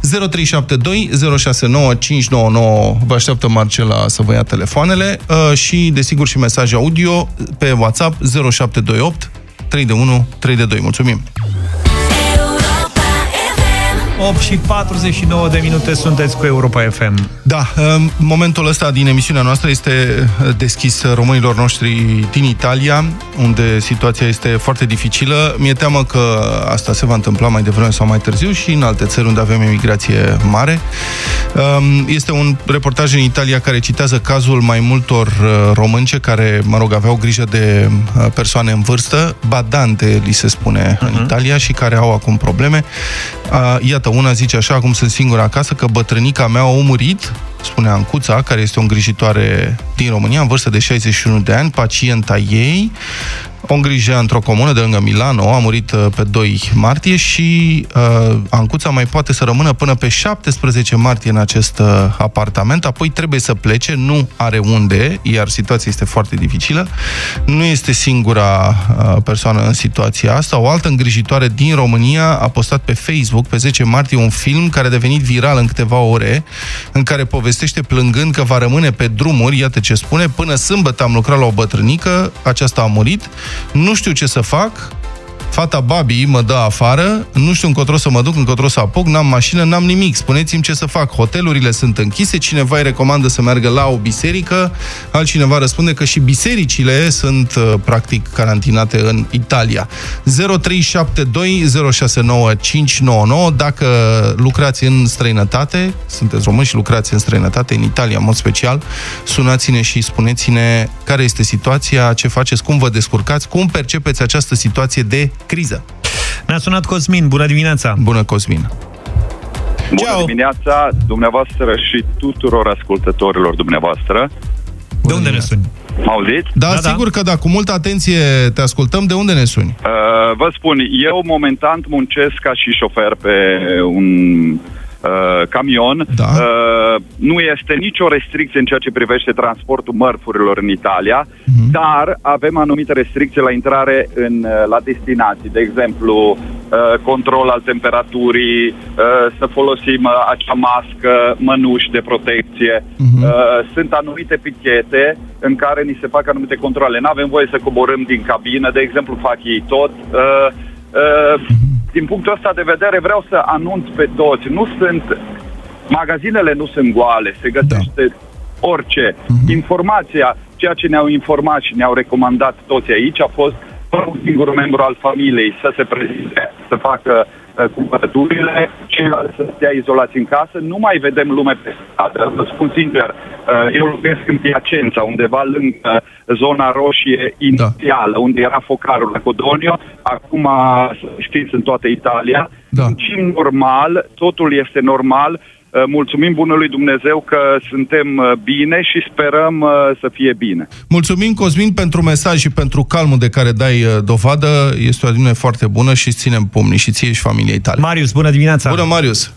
0372 069 599 vă așteaptă Marcela să vă ia telefoanele uh, și, desigur, și mesaje audio pe WhatsApp 0728 3 de 1 3 de 2. Mulțumim! 8 și 49 de minute sunteți cu Europa FM. Da, momentul ăsta din emisiunea noastră este deschis românilor noștri din Italia, unde situația este foarte dificilă. Mi-e teamă că asta se va întâmpla mai devreme sau mai târziu și în alte țări unde avem emigrație mare. Este un reportaj în Italia care citează cazul mai multor uh, românce care, mă rog, aveau grijă de uh, persoane în vârstă, badante, li se spune uh-huh. în Mhm. Italia, și care au acum probleme. Iată, una zice așa, acum sunt singură acasă, că bătrânica mea a murit, spune Ancuța, care este o îngrijitoare din România, în vârstă de 61 de ani, pacienta ei, o îngrijea într-o comună de lângă Milano, a murit uh, pe 2 martie și uh, Ancuța mai poate să rămână până pe 17 martie în acest uh, apartament, apoi trebuie să plece, nu are unde, iar situația este foarte dificilă. Nu este singura uh, persoană în situația asta. O altă îngrijitoare din România a postat pe Facebook pe 10 martie un film care a devenit viral în câteva ore, în care povestește plângând că va rămâne pe drumuri, iată ce spune, până sâmbătă am lucrat la o bătrânică, aceasta a murit, nu știu ce să fac, fata Babi mă dă afară, nu știu încotro să mă duc, încotro să apuc, n-am mașină, n-am nimic, spuneți-mi ce să fac. Hotelurile sunt închise, cineva îi recomandă să meargă la o biserică, altcineva răspunde că și bisericile sunt uh, practic carantinate în Italia. 0372 069 599 dacă lucrați în străinătate, sunteți români și lucrați în străinătate, în Italia în mod special, sunați-ne și spuneți-ne care este situația, ce faceți, cum vă descurcați, cum percepeți această situație de criză. Ne-a sunat Cosmin, bună dimineața! Bună, Cosmin! Bună Ciao. dimineața dumneavoastră și tuturor ascultătorilor dumneavoastră. De unde ne suni? Mă auziți? Da, da, sigur că da, cu multă atenție te ascultăm. De unde ne suni? Uh, vă spun, eu momentan muncesc ca și șofer pe un uh, camion. Da. Uh, nu este nicio restricție în ceea ce privește transportul mărfurilor în Italia, uh-huh. dar avem anumite restricții la intrare în, uh, la destinații. De exemplu, uh, control al temperaturii, uh, să folosim uh, acea mască, mănuși de protecție. Uh-huh. Uh, sunt anumite pichete în care ni se fac anumite controle. Nu avem voie să coborâm din cabină, de exemplu fac ei tot. Uh, uh, din punctul ăsta de vedere vreau să anunț pe toți, nu sunt, magazinele nu sunt goale, se găsește da. orice. Informația, ceea ce ne-au informat și ne-au recomandat toți aici a fost fără un singur membru al familiei să se prezinte, să facă uh, cumpărăturile, ceilalți să stea izolați în casă, nu mai vedem lume pe stradă. Vă spun sincer, uh, eu locuiesc în Piacenza, undeva lângă zona roșie inițială, da. unde era focarul la Codonio, acum știți în toată Italia. Da. Muncim normal, totul este normal, Uh, mulțumim bunului Dumnezeu că suntem uh, bine și sperăm uh, să fie bine. Mulțumim, Cosmin, pentru mesaj și pentru calmul de care dai dovadă. Este o adunare foarte bună și îți ținem pumnii și ție și familiei tale. Marius, bună dimineața! Bună, Marius!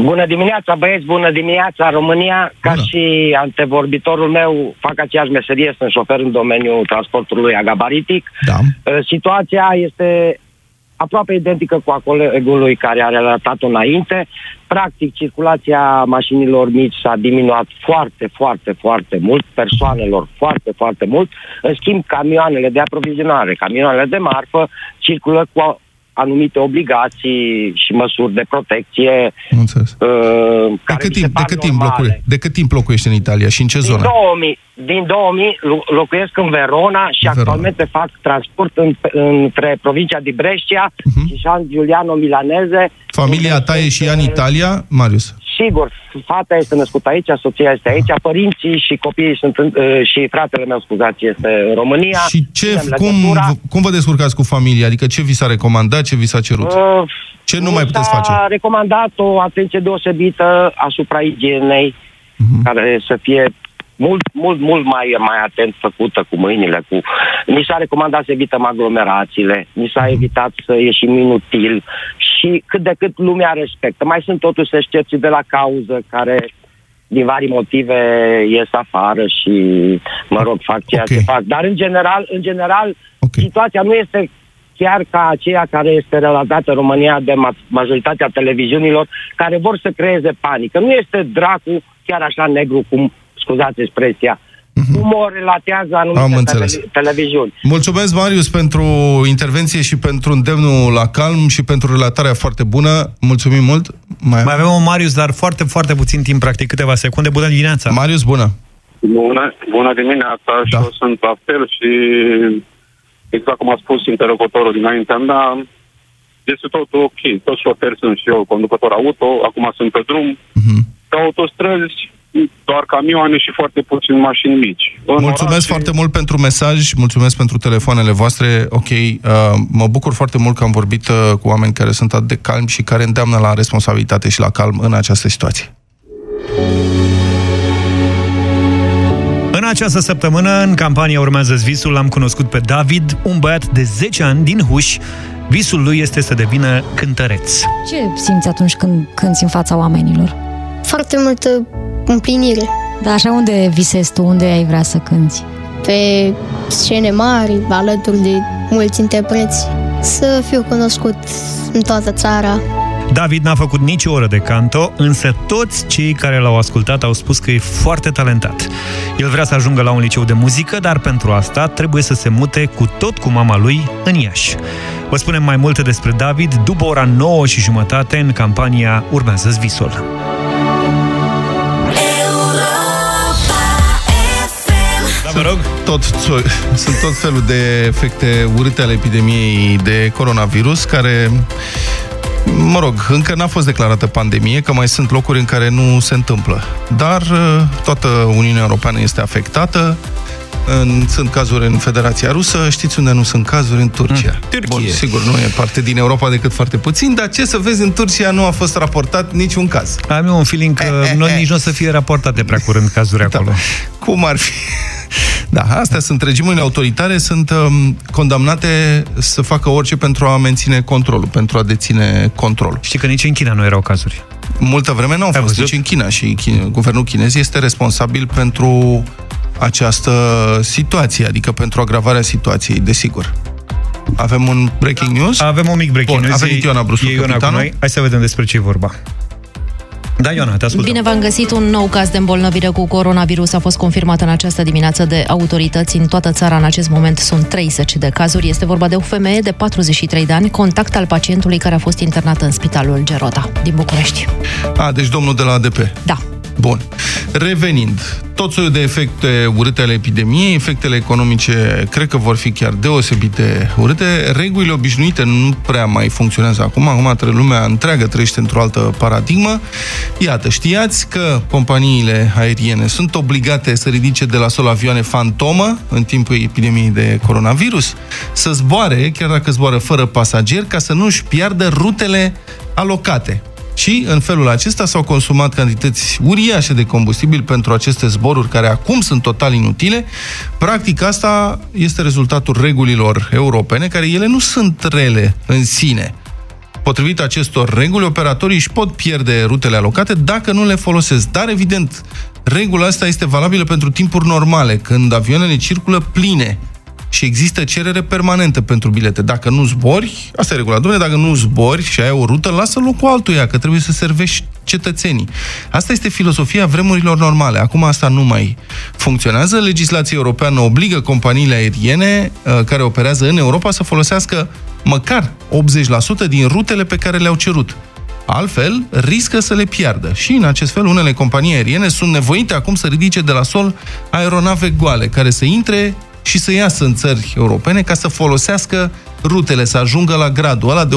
Bună dimineața, băieți, bună dimineața, România. Ca și antevorbitorul meu, fac aceeași meserie, sunt șofer în domeniul transportului agabaritic. Da. Uh, Situația este aproape identică cu a colegului care a relatat-o înainte. Practic, circulația mașinilor mici s-a diminuat foarte, foarte, foarte mult, persoanelor foarte, foarte mult. În schimb, camioanele de aprovizionare, camioanele de marfă circulă cu anumite obligații și măsuri de protecție Am înțeles. uh, De care cât, mi se timp, de, par cât timp normale. locuri, de cât timp locuiești în Italia și în ce Din zonă? 2000, din 2000 lo- locuiesc în Verona și Verona. actualmente fac transport în, între provincia di Brescia și San Giuliano Milaneze. Mhm. Familia ta e și ea în Italia, Marius? Sigur, fata este născută aici, soția este aici, părinții și copiii sunt în, uh, și fratele meu, scuzați, este în România. Și ce, Ținem cum, legătura. cum vă descurcați cu familia? Adică ce vi s-a recomandat, ce vi s-a cerut? Uh, Ce nu mi mai puteți s-a face? recomandat o atenție deosebită asupra igienei, Mhm. care să fie mult, mult, mult mai, mai atent făcută cu mâinile. Cu... Mi s-a recomandat să evităm aglomerațiile, mi Mhm. s-a evitat să ieșim inutil și cât de cât lumea respectă. Mai sunt totuși excepții de la cauză care din vari motive ies afară și, mă rog, fac ceea okay. ce fac. Dar, în general, în general okay. situația nu este chiar ca aceea care este relatată în România de ma- majoritatea televiziunilor, care vor să creeze panică. Nu este dracu chiar așa negru cum, scuzați expresia, cum o relatează Mhm. Am anumite înțeles. tele- televiziuni. Mulțumesc, Marius, pentru intervenție și pentru îndemnul la calm și pentru relatarea foarte bună. Mulțumim mult. Mai, Mai avem un Marius, dar foarte, foarte puțin timp, practic câteva secunde. Bună dimineața! Marius, bună! Bună, bună dimineața da. și eu sunt la fel și exact cum a spus interlocutorul dinaintea mea, este totul ok. Toți șoferi sunt și eu conducător auto, acum sunt pe drum. Mhm. Pe autostrăzi, doar camioane și foarte puțin mașini mici. În Mulțumesc foarte mult pentru mesaj, mulțumesc pentru telefoanele voastre. Ok, uh, mă bucur foarte mult că am vorbit uh, cu oameni care sunt atât de calmi și care îndeamnă la responsabilitate și la calm în această situație. În această săptămână, în campania Urmează Visul, l-am cunoscut pe David, un băiat de 10 ani din Huș. Visul lui este să devină cântăreț. Ce simți atunci când cânti în fața oamenilor? Foarte multă împlinire. Dar așa unde visezi tu? Unde ai vrea să cânti? Pe scene mari, alături de mulți interpreți. Să fiu cunoscut în toată țara. David n-a făcut nicio oră de canto, însă toți cei care l-au ascultat au spus că e foarte talentat. El vrea să ajungă la un liceu de muzică, dar pentru asta trebuie să se mute cu tot cu mama lui în Iași. Vă spunem mai multe despre David după ora 9 și jumătate în campania Urmează Visul. Vă rog. Tot, sunt tot felul de efecte urâte ale epidemiei de coronavirus care mă rog, încă n-a fost declarată pandemie, că mai sunt locuri în care nu se întâmplă. Dar uh, toată Uniunea Europeană este afectată. În, sunt cazuri în Federația Rusă, știți unde nu sunt cazuri? În Turcia. Mm, Turcia. Bun, sigur, nu e parte din Europa decât foarte puțin, dar ce să vezi, în Turcia nu a fost raportat niciun caz. Am eu un feeling că noi nici nu o să fie raportate prea curând cazuri acolo. Cum ar fi? Da, astea sunt regimurile autoritare, sunt um, condamnate să facă orice pentru a menține controlul, pentru a deține control. Știi că nici în China nu erau cazuri. Multă vreme nu au fost văzut? nici în China și China, guvernul chinez este responsabil pentru această situație, adică pentru agravarea situației, desigur. Avem un breaking news? Avem un mic breaking Bun, news. a venit Ioana Brusu, e Ioana cu capitanul. noi. Hai să vedem despre ce e vorba. Da, Ioana, te ascultăm. Bine v-am găsit. Un nou caz de îmbolnăvire cu coronavirus a fost confirmat în această dimineață de autorități. În toată țara, în acest moment, sunt 30 de cazuri. Este vorba de o femeie de 43 de ani, contact al pacientului care a fost internat în spitalul Gerota din București. A, deci domnul de la ADP. Da. Bun. Revenind, tot soiul de efecte urâte ale epidemiei, efectele economice cred că vor fi chiar deosebit de urâte. Regulile obișnuite nu prea mai funcționează acum, acum trebuie lumea întreagă trăiește într-o altă paradigmă. Iată, știați că companiile aeriene sunt obligate să ridice de la sol avioane fantomă în timpul epidemiei de coronavirus, să zboare, chiar dacă zboară fără pasageri, ca să nu-și piardă rutele alocate. Și în felul acesta s-au consumat cantități uriașe de combustibil pentru aceste zboruri care acum sunt total inutile. Practic asta este rezultatul regulilor europene, care ele nu sunt rele în sine. Potrivit acestor reguli, operatorii își pot pierde rutele alocate dacă nu le folosesc. Dar, evident, regula asta este valabilă pentru timpuri normale, când avioanele circulă pline și există cerere permanentă pentru bilete. Dacă nu zbori, asta e regula, domnule, dacă nu zbori și ai o rută, lasă locul altuia, că trebuie să servești cetățenii. Asta este filosofia vremurilor normale. Acum asta nu mai funcționează. Legislația europeană obligă companiile aeriene uh, care operează în Europa să folosească măcar 80% din rutele pe care le-au cerut. Altfel, riscă să le piardă. Și în acest fel, unele companii aeriene sunt nevoite acum să ridice de la sol aeronave goale, care să intre și să iasă în țări europene ca să folosească rutele, să ajungă la gradul ăla de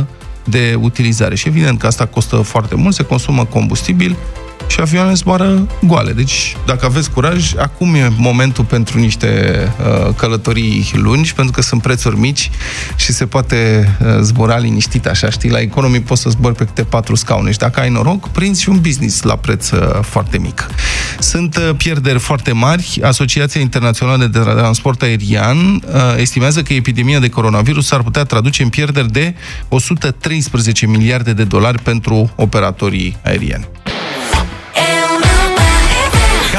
80% de utilizare. Și evident că asta costă foarte mult, se consumă combustibil și avioanele zboară goale. Deci, dacă aveți curaj, acum e momentul pentru niște uh, călătorii lungi, pentru că sunt prețuri mici și se poate uh, zbura liniștit, așa, știi? La economii poți să zbori pe câte patru scaune și dacă ai noroc, prinzi și un business la preț uh, foarte mic. Sunt uh, pierderi foarte mari. Asociația Internațională de Transport Aerian uh, estimează că epidemia de coronavirus s-ar putea traduce în pierderi de 113 miliarde de dolari pentru operatorii aerieni.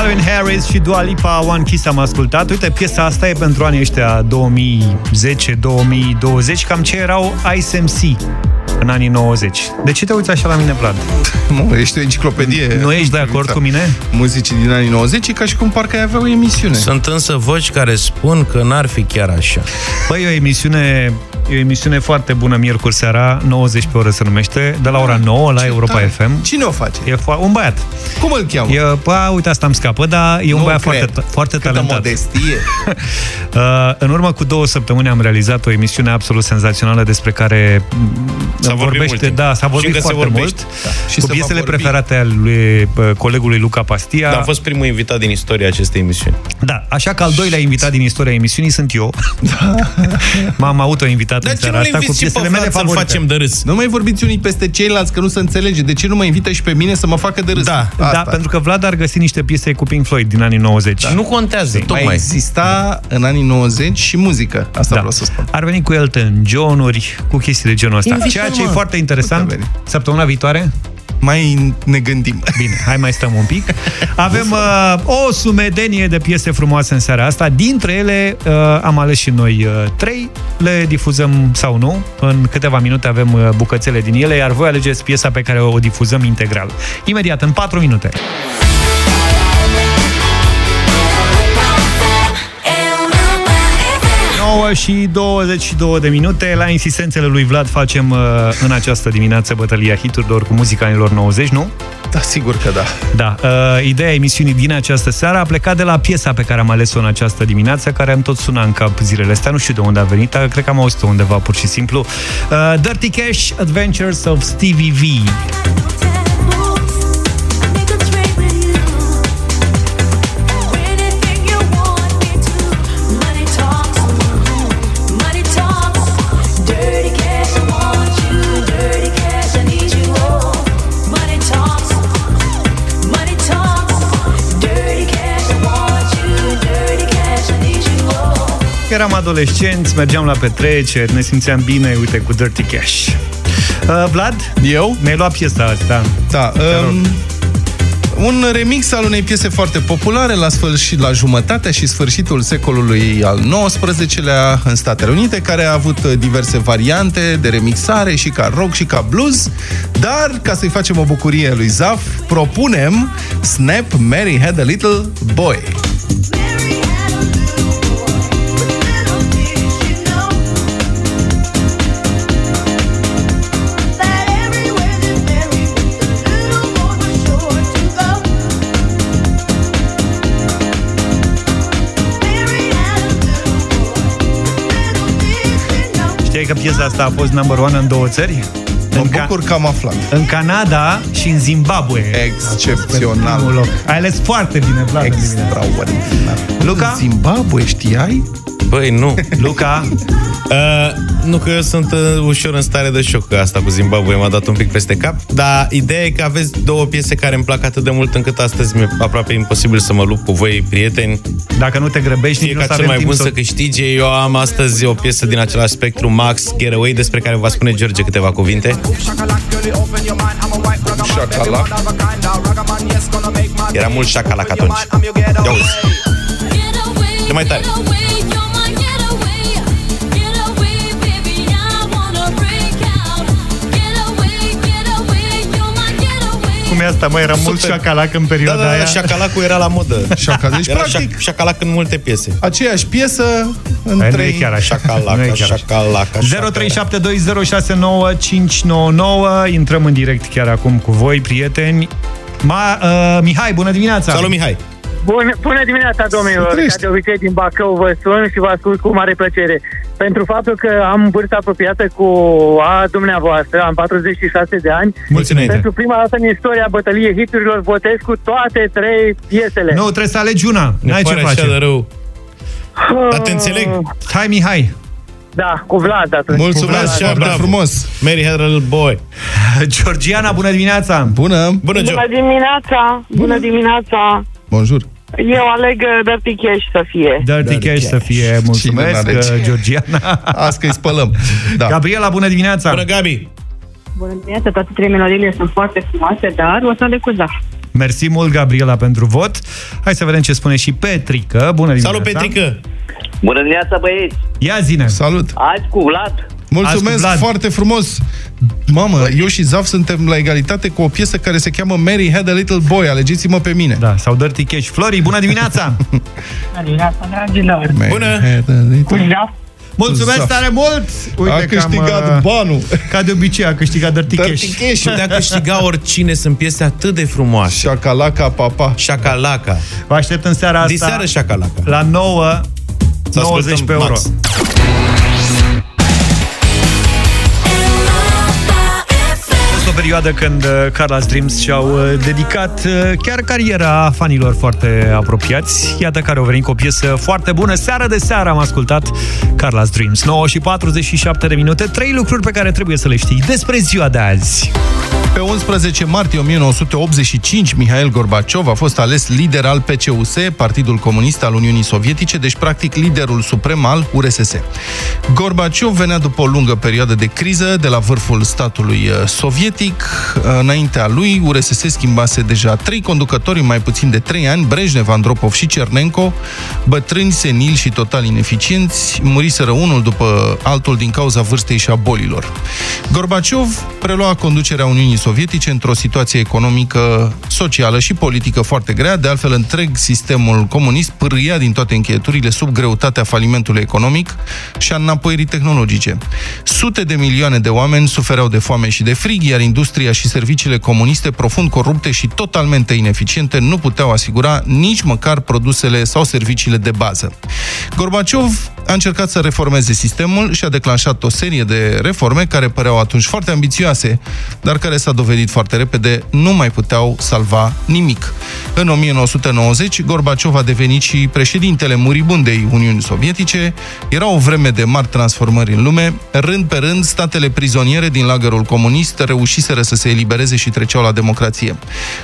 Calvin Harris și Dua Lipa One Kiss am ascultat. Uite, piesa asta e pentru anii ăștia 2010-2020, cam ce erau Ice MC în anii 90. De ce te uiți așa la mine, Vlad? Mă, ești o enciclopedie. Nu ești de acord cu mine? Muzicii din anii 90 e ca și cum parcă ai avea o emisiune. Sunt însă voci care spun că n-ar fi chiar așa. Păi, e o emisiune, e o emisiune foarte bună miercuri seara, 90 pe oră se numește, de la ora 9 la Europa tare. FM. Cine o face? E fo- un băiat. Cum îl cheamă? E, pă, uite, asta îmi scapă, dar e un Nu băiat cred. foarte, foarte Câtă talentat. modestie. Uh, în urmă cu două săptămâni am realizat o emisiune absolut senzațională despre care S-a vorbit vorbește, mult timp. da, s-a Și vorbit încă se foarte vorbește. mult. Da. Și cu se va piesele vorbi. preferate ale lui uh, colegului Luca Pastia. Dar a fost primul invitat din istoria acestei emisiuni. Da, așa că al doilea invitat din istoria emisiunii sunt eu. M-am auto-invitat Dar în ce seara nu asta cu inviți și pe piesele mele Vlad să-l favorite. facem de râs? Nu mai vorbiți unii peste ceilalți, că nu se înțelege. De ce nu mă invită și pe mine să mă facă de râs? Da. Da, pentru că Vlad ar găsi niște piese cu Pink Floyd din anii 90. Nu contează, Mai tocmai. exista în anii 90 și muzică. Asta Da. vreau să spun. Ar veni cu Elton John-uri, cu chestii de genul ăsta. Invită-l, Ceea ce e mă. foarte interesant, Uite, săptămâna viitoare, Mai ne gândim. Bine, hai mai stăm un pic. Avem uh, o sumedenie de piese frumoase în seara asta. Dintre ele uh, am ales și noi uh, trei. Le difuzăm sau nu. În câteva minute avem uh, bucățele din ele, iar voi alegeți piesa pe care o difuzăm integral. Imediat, în 4 minute. Nouă și 22 de minute. La insistențele lui Vlad facem uh, în această dimineață bătălia hiturilor cu muzica anilor 90, nu? Da, sigur că da. Da, uh, ideea emisiunii din această seară a plecat de la piesa pe care am ales-o în această dimineață, care am tot sunat în cap zilele astea, nu știu de unde a venit, dar cred că am auzit-o undeva pur și simplu. Uh, Dirty Cash, Adventures of Stevie V. Eram adolescenți, mergeam la petreceri, ne simțeam bine, uite, cu Dirty Cash. Uh, Vlad? Eu? Mi-ai luat piesa asta. Da. Um, un remix al unei piese foarte populare la sfârșit, la jumătatea și sfârșitul secolului al XIX-lea în Statele Unite, care a avut uh, diverse variante de remixare și ca rock și ca blues, dar ca să-i facem o bucurie lui Zaf, propunem Snap Mary Had a Little Boy. Știai că piesa asta a fost number one în două țări? Mă în, bucur că am aflat. în Canada și în Zimbabwe. Excepțional. Primul loc. Ai ales foarte bine, Vlad. în dimineața. Extraordinar. Luca? Zimbabwe, știai? Băi, nu. Luca? Uh, nu că eu sunt uh, ușor în stare de șoc, că asta cu Zimbabwe m-a dat un pic peste cap, dar ideea e că aveți două piese care îmi plac atât de mult încât astăzi mi-e aproape imposibil să mă lupt cu voi, prieteni. Dacă nu te grăbești, Fie nici nu o ca să cel avem mai bun timp să câștige. Eu am astăzi o piesă din același spectru, Max Getaway, despre care va spune George câteva cuvinte. Șacalac. Era mult șacalac atunci. Ia uzi. Ce mai tare. Asta, mă, era mult Super. șacalac în Da, perioada da, da, aia. șacalacul era la modă. Șaca- deci, era practic- șac- șacalac în multe piese. Aceeași piesă în Aia nu trei... e chiar așa. Nu e Șacalaca, chiar așa. șacalaca, 0372069599 Intrăm în direct chiar acum cu voi, prieteni. Ma, uh, Mihai, bună dimineața! Salut, Mihai! Bună, bună dimineața, domnilor! Ca de obicei din Bacău vă sun și vă ascult cu mare plăcere. Pentru faptul că am vârsta apropiată cu a dumneavoastră, am 46 de ani. Mulți înainte. Pentru prima dată în istoria bătăliei hiturilor votez cu toate trei piesele. Nu, trebuie să alegi una. Ne N-ai ce pare face. așa de rău. Dar te înțeleg. Hai, Mihai. Da, cu Vlad atunci. Mulțumesc, Așa, foarte bravo. frumos. Mary had a little boy. Georgiana, bună dimineața! Bună! Bună, Gio. Bună dimineața! Bună dimineața! Bonjour! Eu aleg uh, Dirty Cash să fie. Dirty Cash să fie. Mulțumesc, Cine n-alege? uh, Georgiana. Azi că îi spălăm. Da. Gabriela, bună dimineața! Bună, Gabi! Bună dimineața! Toate trei melodiile sunt foarte frumoase, dar o să le cu da. Mersi mult, Gabriela, pentru vot. Hai să vedem ce spune și Petrică. Bună dimineața! Salut, Petrică! Bună dimineața, băieți! Ia zine! Salut! Azi cu Vlad. Mulțumesc Azi cu Vlad. foarte frumos! Mamă, eu și Zaf suntem la egalitate cu o piesă care se cheamă Mary Had a Little Boy. Alegeți-mă pe mine. Da, sau Dirty Cash. Flori, bună dimineața! Bună dimineața, dragilor! Mary Bună. Had a little... Da. Mulțumesc Zaf. tare mult! a că am, câștigat uh, banul. Ca de obicei, a câștigat Dirty, Dirty Cash. Cash. Putea câștiga oricine, sunt piese atât de frumoase. Șacalaca, papa. Șacalaca. Vă aștept în seara asta Diseară șacalaca. la 9 Să 90 ascultăm pe euro. Max. Perioadă când uh, Carla's Dreams și-au uh, dedicat uh, chiar cariera fanilor foarte apropiați. Iată care au venit cu o piesă foarte bună. Seară de seară am ascultat Carla's Dreams. 9 și 47 de minute. Trei lucruri pe care trebuie să le știi despre ziua de azi. Pe 11 martie 1985, Mihail Gorbaciov a fost ales lider al PCUS, Partidul Comunist al Uniunii Sovietice, deci practic liderul suprem al URSS. Gorbaciov venea după o lungă perioadă de criză de la vârful statului uh, sovietic. Înaintea lui, URSS schimbase deja trei conducători în mai puțin de trei ani, Brejnev, Andropov și Cernenko, bătrâni, senili și total ineficienți, muriseră unul după altul din cauza vârstei și a bolilor. Gorbaciov prelua conducerea Uniunii Sovietice într-o situație economică, socială și politică foarte grea, de altfel întreg sistemul comunist pârâia din toate încheieturile sub greutatea falimentului economic și a înapoierii tehnologice. Sute de milioane de oameni sufereau de foame și de frig, iar industria și serviciile comuniste profund corupte și totalmente ineficiente nu puteau asigura nici măcar produsele sau serviciile de bază. Gorbaciov a încercat să reformeze sistemul și a declanșat o serie de reforme care păreau atunci foarte ambițioase, dar care s-a dovedit foarte repede nu mai puteau salva nimic. În 1990, Gorbaciov a devenit și președintele muribundei Uniunii Sovietice. Era o vreme de mari transformări în lume. Rând pe rând, statele prizoniere din lagărul comunist reușiseră să se elibereze și treceau la democrație.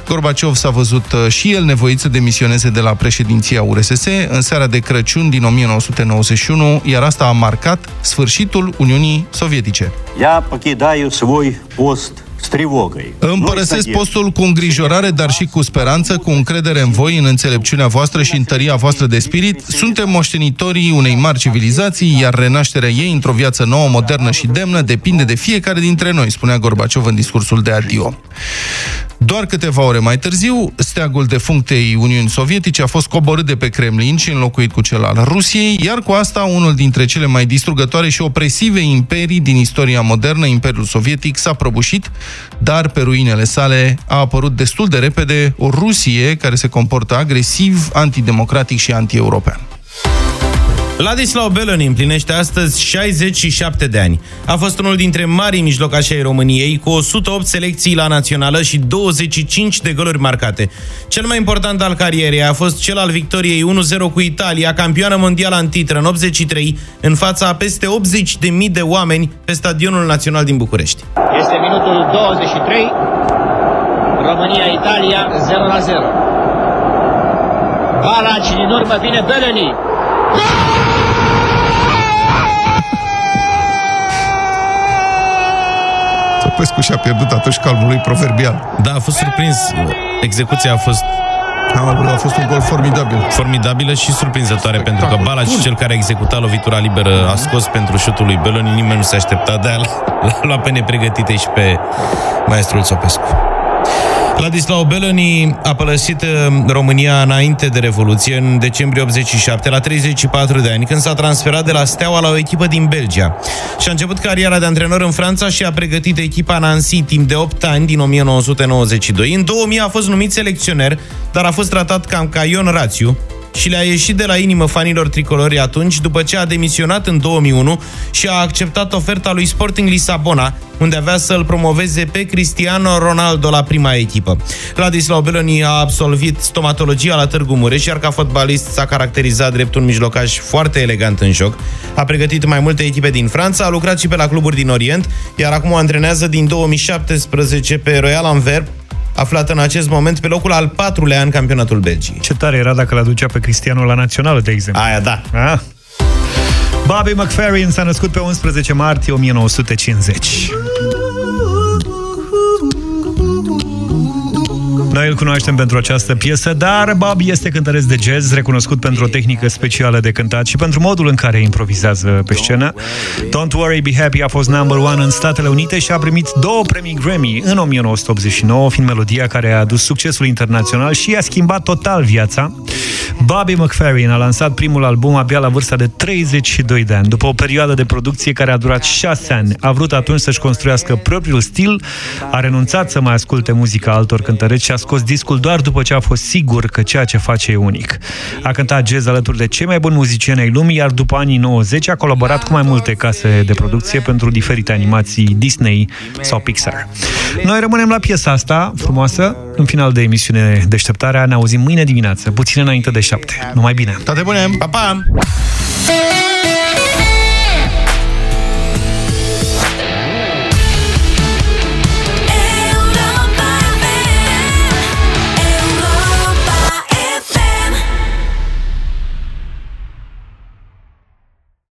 Gorbaciov s-a văzut uh, și el nevoit să demisioneze de la președinția URSS în seara de Crăciun din 1991, iar asta a marcat sfârșitul Uniunii Sovietice. Я покидаю свой пост с тревогой. Împărăsesc postul cu îngrijorare, dar și cu speranță, cu încredere în voi, în înțelepciunea voastră și în tăria voastră de spirit. Suntem moștenitorii unei mari civilizații, iar renașterea ei într-o viață nouă, modernă și demnă depinde de fiecare dintre noi, spunea Gorbaciov în discursul de adio. Doar câteva ore mai târziu, steagul defunctei Uniuni Sovietice a fost coborât de pe Kremlin și înlocuit cu cel al Rusiei, iar cu asta unul dintre cele mai distrugătoare și opresive imperii din istoria modernă, Imperiul Sovietic, s-a prăbușit, dar pe ruinele sale a apărut destul de repede o Rusie care se comportă agresiv, antidemocratic și anti-european. Ladislau Beloni împlinește astăzi 67 de ani. A fost unul dintre marii mijlocași ai României, cu 108 selecții la națională și 25 de goluri marcate. Cel mai important al carierei a fost cel al victoriei 1-0 cu Italia, campioană mondială în titră în 83, în fața a peste 80.000 de oameni pe Stadionul Național din București. Este minutul 23. România-Italia 0 la 0. Balaci din urmă vine Beleni. Popescu și-a pierdut atunci calmul lui proverbial. Da, a fost surprins. Execuția a fost a fost un gol formidabil. Formidabilă și surprinzătoare, pentru că Balaci, cel care a executat lovitura liberă, a scos pentru șutul lui Beloni, nimeni nu se aștepta de a l-a luat pe nepregătite și pe maestrul Țopescu. Ladislau Beloni a părăsit uh, România înainte de Revoluție, în decembrie 87, la 34 de ani, când s-a transferat de la Steaua la o echipă din Belgia. Și a început cariera de antrenor în Franța și a pregătit echipa Nancy timp de 8 ani, din 1992. În 2000 a fost numit selecționer, dar a fost tratat cam ca Ion Rațiu, și le-a ieșit de la inimă fanilor tricolori atunci, după ce a demisionat în 2001 și a acceptat oferta lui Sporting Lisabona, unde avea să-l promoveze pe Cristiano Ronaldo la prima echipă. Ladislau Beloni a absolvit stomatologia la Târgu Mureș, iar ca fotbalist s-a caracterizat drept un mijlocaș foarte elegant în joc. A pregătit mai multe echipe din Franța, a lucrat și pe la cluburi din Orient, iar acum o antrenează din 2017 pe Royal Anvers, aflat în acest moment pe locul al patrulea în campionatul Belgiei. Ce tare era dacă l-aducea pe Cristiano la națională, de exemplu. Aia, da. A? Bobby McFerrin s-a născut pe 11 martie 1950. Noi îl cunoaștem pentru această piesă, dar Bob este cântăresc de jazz, recunoscut pentru o tehnică specială de cântat și pentru modul în care improvizează pe scenă. Don't Worry, Be Happy a fost number one în Statele Unite și a primit două premii Grammy în 1989, fiind melodia care a adus succesul internațional și i-a schimbat total viața. Bobby McFerrin a lansat primul album abia la vârsta de 32 de ani, după o perioadă de producție care a durat 6 ani. A vrut atunci să-și construiască propriul stil, a renunțat să mai asculte muzica altor cântăreți și a scos discul doar după ce a fost sigur că ceea ce face e unic. A cântat jazz alături de cei mai buni muzicieni ai lumii, iar după anii 90 a colaborat cu mai multe case de producție pentru diferite animații Disney sau Pixar. Noi rămânem la piesa asta frumoasă. În final de emisiune Deșteptarea ne auzim mâine dimineață, puțin înainte de șapte. Numai bine! Toate bune! Pa, pa!